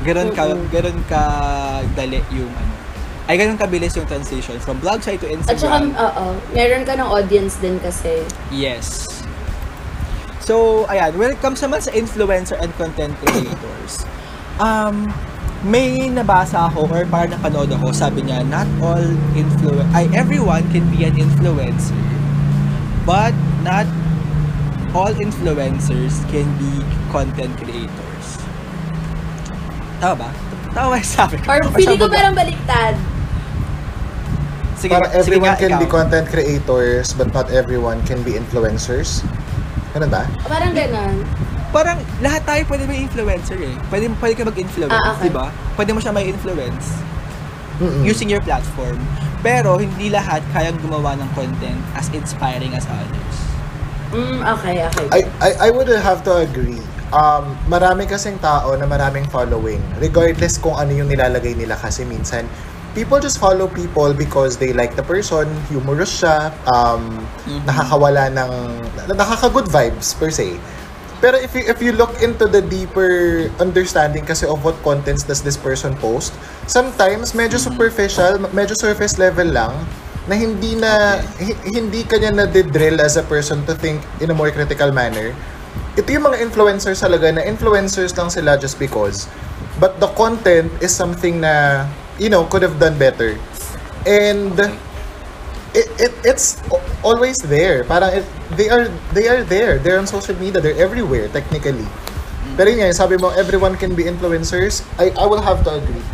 S3: Ganon ka,
S1: Mm-mm.
S3: ganon ka dali yung ano. Ay, ganon kabilis yung transition from blog site to
S1: At saka,
S3: Instagram.
S1: oo, meron ka ng audience din kasi.
S3: Yes. So, ayan, when it comes naman sa influencer and content creators, um, may nabasa ako or parang napanood ako, sabi niya, not all influ ay everyone can be an influencer, but not all influencers can be content creators. Tama ba? Tama ba yung sabi ko?
S1: Or feeling ko parang baliktad.
S3: Sige,
S2: Para
S3: sige
S2: everyone
S3: nga,
S2: can be
S3: ikaw.
S2: content creators, but not everyone can be influencers. Ganun ba?
S1: Parang ganon.
S3: Parang lahat tayo pwede may influencer eh. Pwede, pwede ka mag-influence,
S1: Ah, okay.
S3: di ba? Pwede mo siya may influence
S2: Mm-mm.
S3: using your platform. Pero hindi lahat kayang gumawa ng content as inspiring as others.
S1: Mm, okay, okay.
S2: I, I, I would have to agree. Um, marami kasing tao na maraming following. Regardless kung ano yung nilalagay nila kasi minsan, people just follow people because they like the person, humorous siya, um,
S3: Mhm.
S2: nakakawala ng, nakaka-good vibes per se. Pero if you, if you look into the deeper understanding kasi of what contents does this person post, sometimes medyo superficial, medyo surface level lang, na hindi na hi- hindi kanya na drill as a person to think in a more critical manner. Ito yung mga influencers talaga na influencers lang sila just because. But the content is something na, you know, could have done better. And it, it it's always there. Parang it, they are they are there. They're on social media. They're everywhere technically. Pero yun nga, sabi mo everyone can be influencers. I I will have to agree.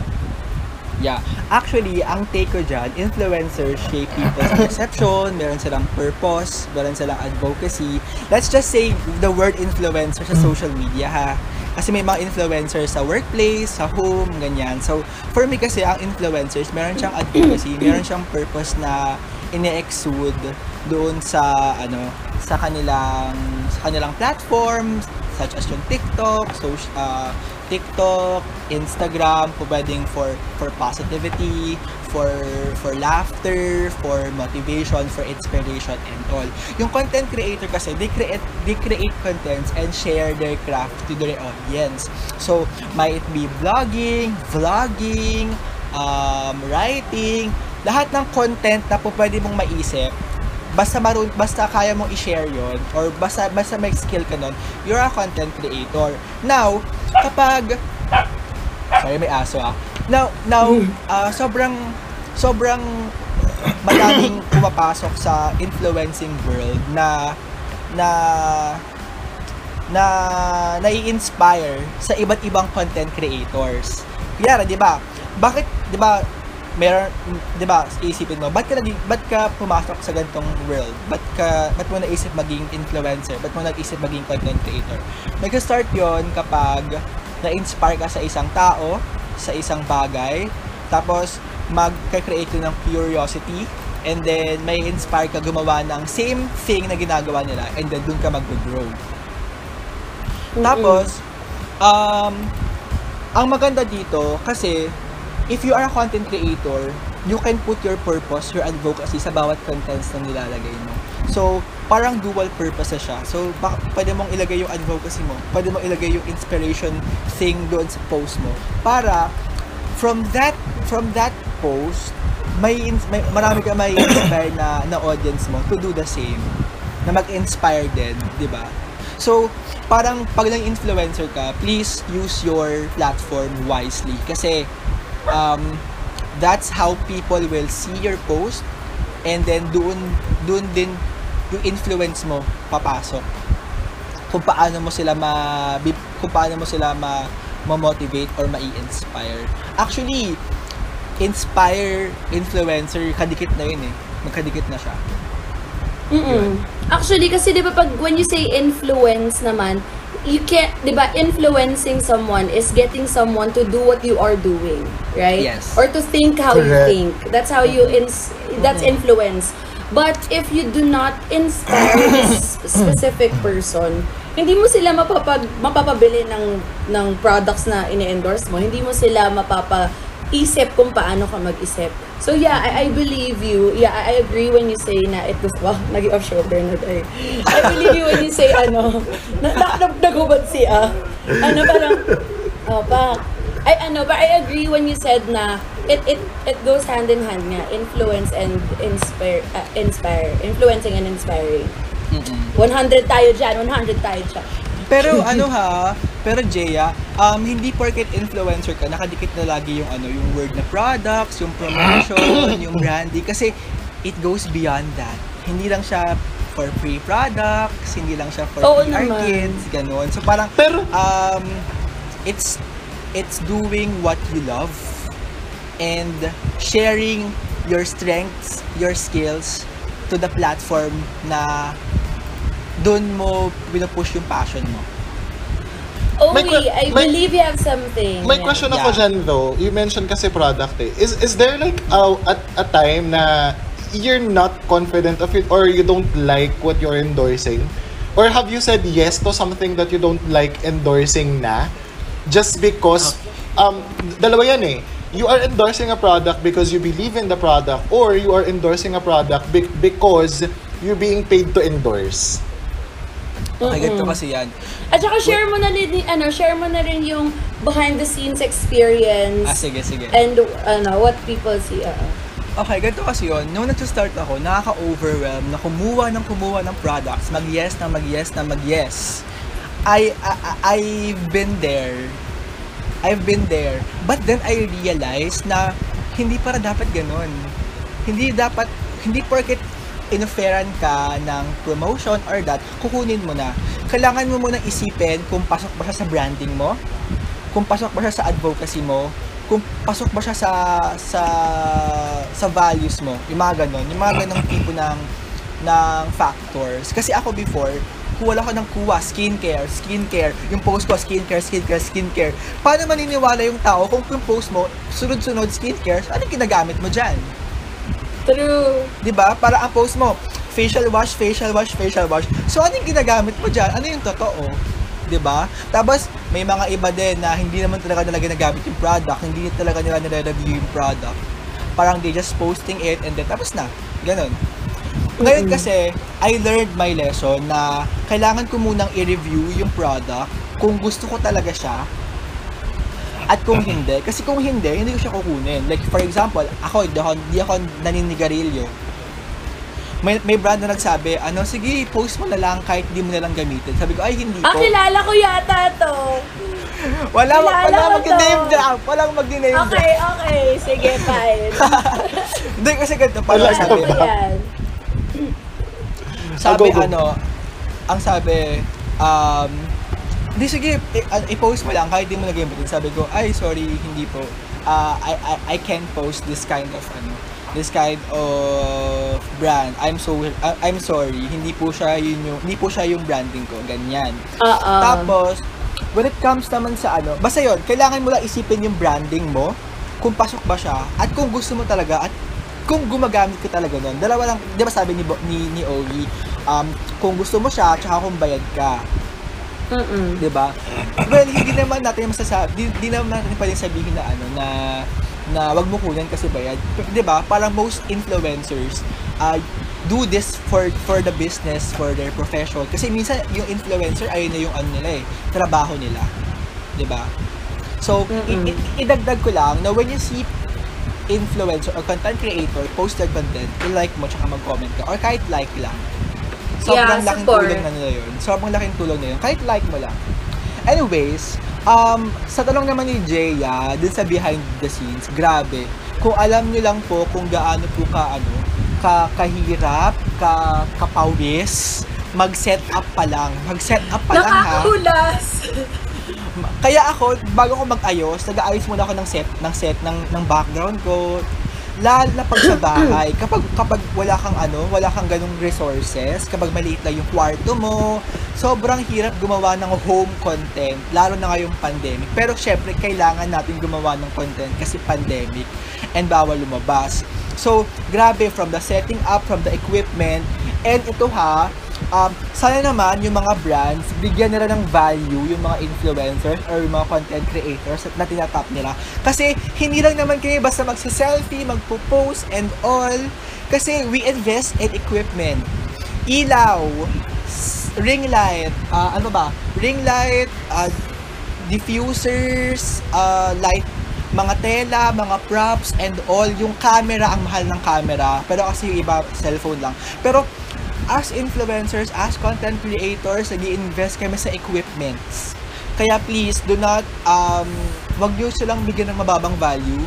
S3: Yeah. Actually, ang take ko dyan, influencers shape people's perception, meron silang purpose, meron silang advocacy. Let's just say the word influencer sa social media ha. Kasi may mga influencers sa workplace, sa home, ganyan. So, for me kasi, ang influencers, meron siyang advocacy, meron siyang purpose na ine-exude doon sa, ano, sa kanilang, sa kanilang platforms, such as yung TikTok, social, uh, TikTok, Instagram, po for for positivity, for for laughter, for motivation, for inspiration and all. Yung content creator kasi they create they create contents and share their craft to their audience. So, might be vlogging, vlogging, um, writing, lahat ng content na po pwede mong maisip basta marun basta kaya mong i-share yon or basta basta may skill ka nun, you're a content creator. Now, kapag Sorry, may aso ah. Now, now ah, sobrang sobrang madaming pumapasok sa influencing world na na na nai-inspire sa iba't ibang content creators. Kaya, 'di ba? Bakit 'di ba meron 'di ba isipin mo ba't ka naging ba't ka pumasok sa ganitong world? Ba't ka ba't mo naisip maging influencer? Ba't mo naisip maging content creator? Nag-start yon kapag na-inspire ka sa isang tao sa isang bagay tapos mag-create ng curiosity and then may inspire ka gumawa ng same thing na ginagawa nila and then dun ka mag-grow. Tapos, um, ang maganda dito, kasi, if you are a content creator, you can put your purpose, your advocacy sa bawat contents na nilalagay mo. So, parang dual purpose siya. So, baka, pwede mong ilagay yung advocacy mo, pwede mong ilagay yung inspiration thing doon sa post mo. Para, from that, from that post, may, ins- may marami ka may inspire na, na audience mo to do the same. Na mag-inspire din, di ba? So, parang pag nang influencer ka, please use your platform wisely. Kasi, um, that's how people will see your post and then doon doon din yung influence mo papasok kung paano mo sila ma kung paano mo sila ma ma-motivate or ma-inspire. Actually, inspire influencer kadikit na yun eh. Magkadikit na siya.
S1: Mm-mm. Actually, kasi di ba pag when you say influence naman, you can't, di ba, influencing someone is getting someone to do what you are doing, right?
S3: Yes.
S1: Or to think how you
S2: Correct.
S1: think. That's how you, ins- that's influence. But if you do not inspire this specific person, hindi mo sila mapapag, mapapabili ng, ng products na ini-endorse mo. Hindi mo sila mapapa isip kung paano ka mag-isip. So yeah, I, I believe you. Yeah, I, I agree when you say na it was, wow, naging off shoulder na tayo. I believe you when you say ano, na, na, na, nagubad si ah. Ano parang, oh, pa, I ano, but I agree when you said na it it it goes hand in hand nga, influence and inspire, uh, inspire, influencing and inspiring. 100 tayo dyan, 100 tayo dyan.
S3: Pero ano ha, pero Jaya, um, hindi porket influencer ka, nakadikit na lagi yung ano, yung word na products, yung promotion, yung branding. Kasi it goes beyond that. Hindi lang siya for free products, hindi lang siya for
S1: Oo
S3: PR
S1: naman.
S3: kids, ganun. So parang,
S2: Pero-
S3: um, it's, it's doing what you love and sharing your strengths, your skills to the platform na doon mo pinupush yung passion mo.
S1: Oh,
S2: May
S1: I
S2: may-
S1: believe you have something.
S2: May
S1: Yeah.
S2: question ako
S3: Yeah.
S2: dyan though. You mentioned kasi product eh. Is, is there like a, a, a time na you're not confident of it or you don't like what you're endorsing? Or have you said yes to something that you don't like endorsing na? Just because, um, dalawa yan eh. You are endorsing a product because you believe in the product or you are endorsing a product be- because you're being paid to endorse.
S3: Okay, ganito kasi yan.
S1: At saka share mo na rin, ano, share mo na rin yung behind the scenes experience
S3: Ah, sige, sige.
S1: and ano, what people see. Uh,
S3: Okay, ganito kasi yun. Nung nag-start ako, nakaka-overwhelm na kumuha ng kumuha ng products, mag-yes na mag-yes na mag-yes. I, I, I've been there. I've been there. But then I realized na hindi para dapat ganun. Hindi dapat, hindi porket inoferan ka ng promotion or that, kukunin mo na. Kailangan mo munang isipin kung pasok ba siya sa branding mo, kung pasok ba siya sa advocacy mo, kung pasok ba siya sa sa sa values mo, yung mga ganon, yung mga ganong tipo ng ng factors. Kasi ako before, kuha ako ng kuha, skincare, skincare, yung post ko, skincare, skincare, skincare. Paano maniniwala yung tao kung yung post mo, sunod-sunod skincare, anong ginagamit mo dyan?
S1: True.
S3: 'di ba? Para ang post mo, facial wash, facial wash, facial wash. So ano yung ginagamit mo diyan? Ano yung totoo? 'Di ba? Tapos may mga iba din na hindi naman talaga nila ginagamit yung product, hindi talaga nila nire-review yung product. Parang they just posting it and then tapos na. Ganon. Ngayon kasi, I learned my lesson na kailangan ko munang i-review yung product kung gusto ko talaga siya at kung hindi, kasi kung hindi, hindi ko siya kukunin. Like, for example, ako, hindi ako, naninigarilyo. May, may brand na nagsabi, ano, sige, post mo na lang kahit hindi mo na lang gamitin. Sabi ko, ay, hindi
S1: Ah,
S3: po.
S1: kilala ko yata to.
S3: Wala,
S1: kilala
S3: wala
S1: ko
S3: mag-name
S1: to.
S3: drop. Walang mag-name drop.
S1: Okay, okay. Sige, fine.
S3: Hindi, kasi ganito pala
S2: Wala
S3: sabi.
S1: Ano yan?
S3: Sabi,
S2: Go, go.
S3: ano, ang sabi, um, di sige, i-post mo lang kahit di mo nag-gamitin. Sabi ko, ay, sorry, hindi po. Uh, I, I, I can't post this kind of, ano, this kind of brand. I'm so, uh, I'm sorry, hindi po siya yun yung, hindi po siya yung branding ko, ganyan.
S1: Oo.
S3: Tapos, when it comes naman sa ano, basta yun, kailangan mo lang isipin yung branding mo, kung pasok ba siya, at kung gusto mo talaga, at kung gumagamit ka talaga nun. Dalawa lang, di ba sabi ni, ni, ni Owie, um, kung gusto mo siya, tsaka kung bayad ka.
S1: Mm-mm.
S3: 'di ba? Well, hindi naman natin masasabi, di, di naman natin pwedeng sabihin na ano na na wag mo kunin kasi bayad. 'Di ba? Parang most influencers uh, do this for for the business, for their profession. Kasi minsan yung influencer ayun na yung ano nila eh, trabaho nila. 'Di ba? So, i-
S1: Mm-mm.
S3: i- idagdag ko lang na when you see influencer or content creator post their content, i-like mo tsaka mag-comment ka or kahit like lang. Sobrang
S1: Yeah,
S3: laking
S1: support.
S3: tulong na nila yun. Sobrang laking tulong na yun. Kahit like mo lang. Anyways, um, sa tanong naman ni Jaya, dun sa behind the scenes, grabe. Kung alam nyo lang po kung gaano po ka, ano, ka, kahirap, ka, kapawis, mag-set up pa lang. Mag-set up pa lang ha. Kaya ako, bago ko mag-ayos, nag-aayos muna ako ng set, ng set ng, ng background ko. Lalo na pag sa bahay, kapag kapag wala kang ano, wala kang ganung resources, kapag maliit lang yung kwarto mo, sobrang hirap gumawa ng home content, lalo na ngayong pandemic. Pero syempre, kailangan natin gumawa ng content kasi pandemic and bawal lumabas. So, grabe from the setting up, from the equipment, and ito ha, um, sana naman yung mga brands, bigyan nila ng value yung mga influencers or yung mga content creators na tinatap nila. Kasi hindi lang naman kayo basta magsa-selfie, magpo-post and all. Kasi we invest in equipment. Ilaw, ring light, ah, ano ba? Ring light, ah, diffusers, ah, light mga tela, mga props, and all. Yung camera, ang mahal ng camera. Pero kasi yung iba, cellphone lang. Pero, as influencers, as content creators, nag invest kami sa equipments. Kaya please, do not, um, wag nyo silang bigyan ng mababang value.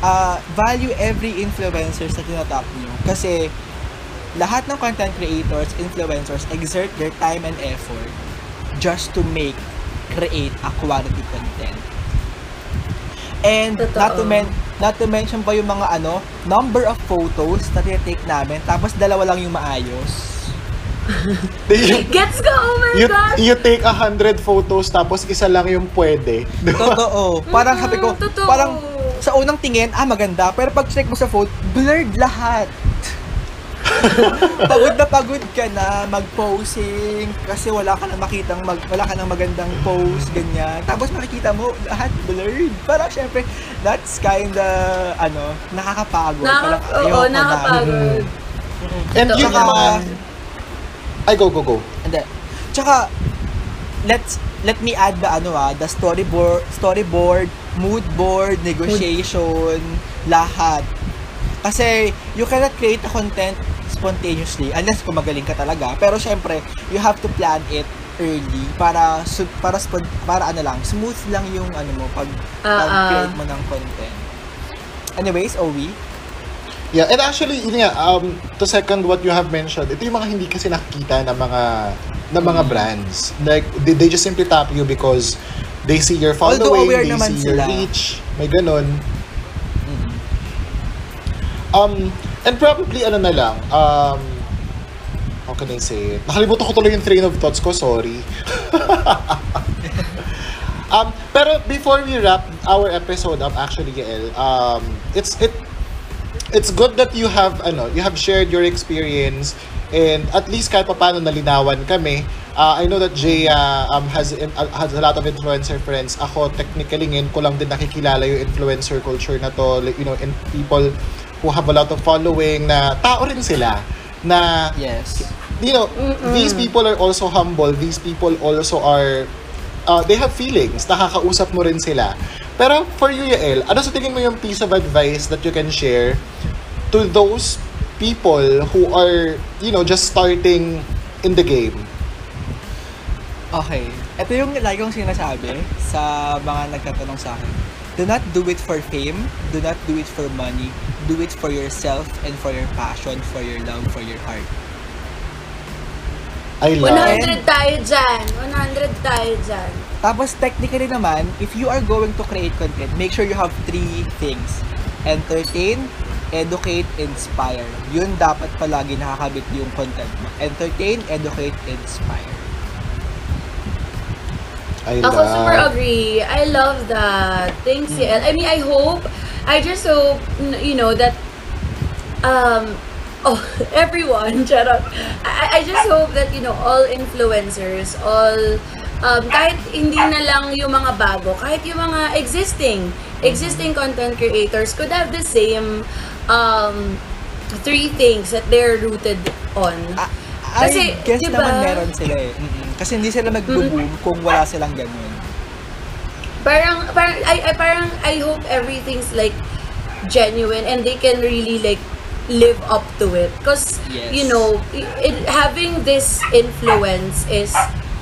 S3: Uh, value every influencers na tinatap nyo. Kasi, lahat ng content creators, influencers, exert their time and effort just to make, create a quality content. And
S1: Totoo.
S3: not to men not to mention pa yung mga ano, number of photos na tinitake namin, tapos dalawa lang yung maayos.
S2: you,
S1: Gets ko! Oh my
S2: you,
S1: God!
S2: you take a hundred photos tapos isa lang yung pwede. Di ba?
S3: Totoo. Parang sabi ko,
S1: Mm, totoo.
S3: parang sa unang tingin, ah maganda, pero pag check mo sa phone, blurred lahat. pagod na pagod ka na mag-posing kasi wala ka na makitang mag, wala ka nang magandang post ganyan. Tapos makikita mo lahat blurred. Parang syempre that's kinda ano, nakakapagod.
S1: Nakaka-
S3: Parang
S1: oo,
S3: ayoko na.
S1: nakapagod.
S2: And yun naman, ay go, go, go.
S3: Hindi. Tsaka, let's let me add the ano ah, the storyboard, storyboard, mood board, negotiation, lahat. Kasi you cannot create a content spontaneously unless kung magaling ka talaga. Pero syempre, you have to plan it early para para para ano lang, smooth lang yung ano mo pag,
S1: Ah,
S3: pag
S1: ah.
S3: create mo ng content. Anyways, Owi,
S2: Yeah, and actually, yun nga, um, to second what you have mentioned, ito yung mga hindi kasi nakikita ng mga ng mga brands. Like, they, they just simply tap you because they see your
S3: Although
S2: following,
S3: aware
S2: they
S3: naman
S2: see your
S3: sila.
S2: reach, may ganun.
S3: mm,
S2: Um, and probably, ano na lang, um, how can I say it? Nakalimutan ko tuloy yung train of thoughts ko, sorry. um, pero before we wrap our episode up, actually, Yael, um, it's, it, it's good that you have, ano, you have shared your experience and at least kahit paano nalinawan kami. Uh, I know that Jay um, has, in- uh, has a lot of influencer friends. Ako, technically, ngayon ko lang din nakikilala yung influencer culture na to. Like, you know, and people who have a lot of following na tao rin sila na
S3: yes.
S2: you know, these people are also humble. These people also are, uh, they have feelings. Nakakausap mo rin sila. Pero for you, Yael, ano sa tingin mo yung piece of advice that you can share to those people who are, you know, just starting in the game?
S3: Okay. Ito yung lagi kong sinasabi sa mga nagtatanong sa akin. Do not do it for fame. Do not do it for money. Do it for yourself and for your passion, for your love, for your heart.
S2: I love.
S1: 100 tayo dyan. 100 tayo dyan.
S3: Tapos technically naman, if you are going to create content, make sure you have three things. Entertain, educate, inspire. Yun dapat palagi nakakabit yung content mo. Entertain, educate, inspire.
S2: I
S1: Ako
S2: love.
S1: super agree. I love that. Thanks, CL. I mean, I hope, I just hope, you know, that, um, oh, everyone, charot. I, I just hope that, you know, all influencers, all um, kahit hindi na lang yung mga bago, kahit yung mga existing, existing content creators could have the same um, three things that they're rooted on. Kasi,
S3: I guess
S1: diba?
S3: naman meron sila eh. Mm-mm. Kasi hindi sila magbo-boom kung wala silang ganun.
S1: parang parang I, I parang I hope everything's like genuine and they can really like live up to it because
S3: Yes.
S1: you know it, having this influence is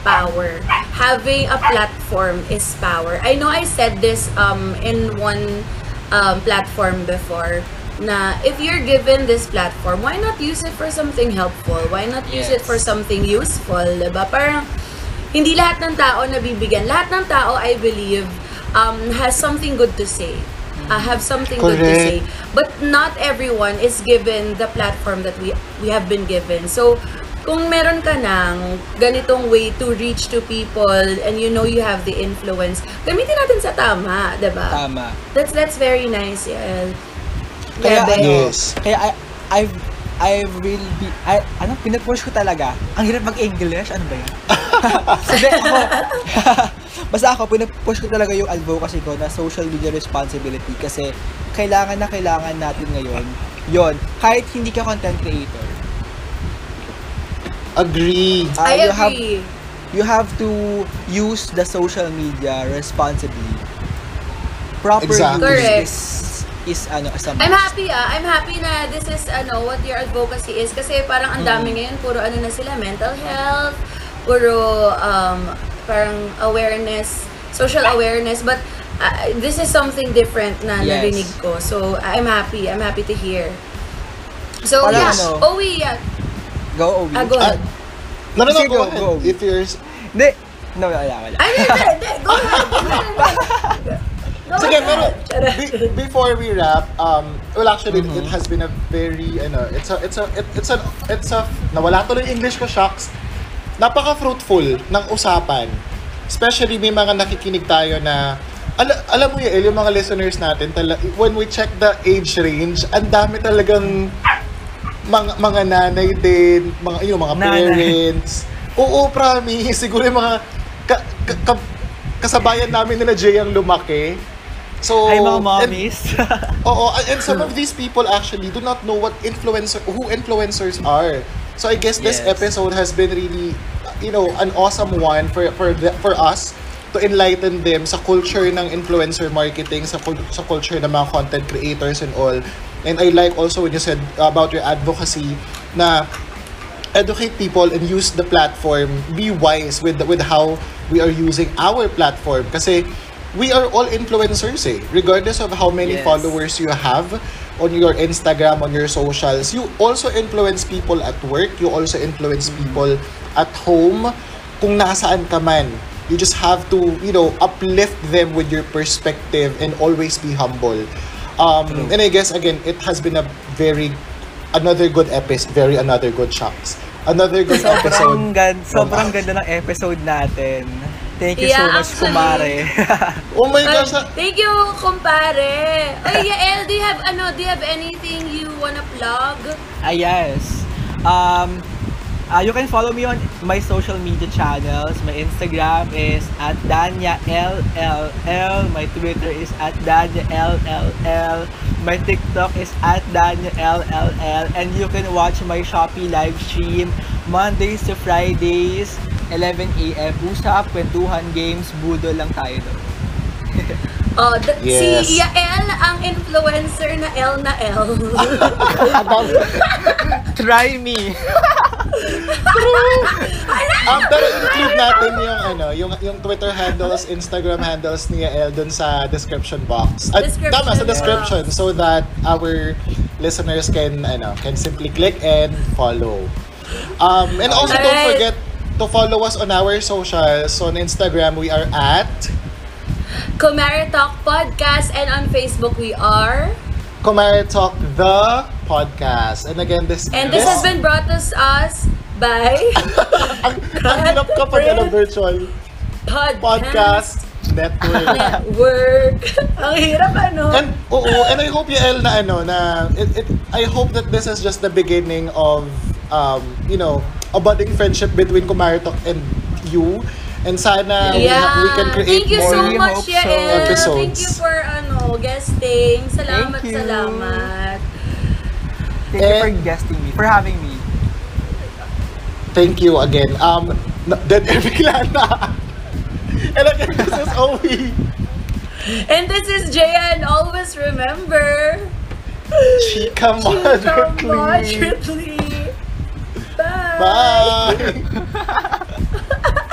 S1: power having a platform is power I know I said this um in one um platform before na if you're given this platform why not use it for something helpful why not use it
S3: Yes.
S1: for something useful diba parang hindi lahat ng tao nabibigyan. Lahat ng tao, I believe, um, has something good to say. Uh, have something good to
S2: Correct.
S1: say. But not everyone is given the platform that we we have been given. So, kung meron ka ng ganitong way to reach to people and you know you have the influence, gamitin natin sa tama, 'di ba?
S3: Tama.
S1: That's that's very nice, Yael.
S3: Kaya
S1: Bebe.
S3: ano,
S2: Yes.
S3: kaya I, I've, I will be, I, ano, pinupush ko talaga. Ang hirap mag-English, ano ba yan? Hindi, ako, basta ako, pinupush ko talaga yung advocacy ko na social media responsibility kasi kailangan na kailangan natin ngayon yon kahit hindi ka content creator.
S2: Agree.
S3: ah,
S1: I
S3: you have
S1: agree.
S3: you have to use the social media responsibly. Proper
S2: Exactly.
S3: use is is ano as a
S1: I'm happy ah. I'm happy na this is ano what your advocacy is kasi parang ang dami ngayon puro ano na sila mental health, puro um parang awareness, social awareness but uh, this is something different na
S3: Yes.
S1: narinig ko. So I'm happy. I'm happy to hear. So
S3: Parang
S1: yeah,
S3: ano,
S1: Owi, yeah.
S3: Go, Owi.
S1: Ah, go
S2: Ah,
S1: ahead.
S2: no, no, no, go
S3: go,
S2: ahead.
S3: go.
S2: If you're...
S3: Hindi. No, wala, wala.
S1: Hindi, hindi. Go ahead. Go ahead.
S2: Sige, pero be- before we wrap, um, well actually
S3: Mm-hmm.
S2: it has been a very ano, it's a it's a it, it's a it's a nawala tuloy yung English ko shocks. Napaka-fruitful ng usapan. Especially may mga nakikinig tayo na ala, alam mo yun, yung mga listeners natin, tala, when we check the age range, ang dami talagang mga, mga nanay din, mga, yun, mga
S3: Nanay.
S2: parents. Oo, promise. Siguro yung mga ka, ka, ka- kasabayan namin nila Jay ang lumaki. So,
S3: Ay, mga
S2: and-
S3: mommies.
S2: Oo, and some of these people actually do not know what influencer who influencers are. So I guess this
S3: Yes.
S2: episode has been really you know, an awesome one for for the, for us to enlighten them sa culture ng influencer marketing, sa sa culture ng mga content creators and all. And I like also when you said about your advocacy na educate people and use the platform be wise with with how we are using our platform kasi we are all influencers eh regardless of how many
S3: Yes.
S2: followers you have on your Instagram on your socials you also influence people at work you also influence people at home kung nasaan ka man you just have to you know uplift them with your perspective and always be humble um and I guess again it has been a very another good episode, very another good shocks. Another good
S3: sobrang,
S2: episode.
S3: gan, sobrang ganda ng episode natin. Thank you so much,
S1: actually.
S3: kumare.
S2: Oh my
S1: Ay,
S2: gosh! ah-
S1: thank you, kumpare. Oy, Yael, do you have ano, do you have anything you wanna plug?
S3: ah, yes. Um, uh, you can follow me on my social media channels. My Instagram is at Danya LLL. My Twitter is at Danya LLL. My TikTok is at Danya LLL. And you can watch my Shopee live stream Mondays to Fridays, 11 a.m. Usap, kwentuhan, games, budo lang tayo doon.
S1: Oh, th-
S2: Yes.
S1: si Yael ang influencer na L na L.
S3: Try me!
S2: um, pero include natin yung ano, yung yung Twitter handles, Instagram handles ni El dun sa description box. At
S1: Description
S2: tama sa
S1: box.
S2: description so that our listeners can ano, can simply click and follow. Um, and also don't
S1: Alright.
S2: forget to follow us on our socials. So on Instagram we are at
S1: Kumare Talk Podcast and on Facebook we are.
S2: Kumare Talk the podcast. And again, this
S1: And this has been brought to us by
S2: ang, ang hirap kapag ano, virtual
S1: Podcast,
S2: podcast network.
S1: Network. ang hirap ano.
S2: And oo, and I hope Yael na ano na it, it I hope that this is just the beginning of um, you know, a budding friendship between Kumaritok and you And sana we,
S1: Yeah.
S2: we can create
S1: Thank you
S2: more
S1: so much,
S3: hope so.
S1: Yael. Thank
S2: episodes.
S1: you for ano, guesting. Salamat,
S3: Thank you.
S1: salamat.
S3: Thank you for
S2: And-
S3: guesting me, for having me.
S2: Thank you again. Um, na- dead air bigla na. And again, this is Owie.
S1: And this is Jaya, and always remember,
S2: Chika
S1: Chika
S2: moderately.
S1: moderately.
S2: Bye.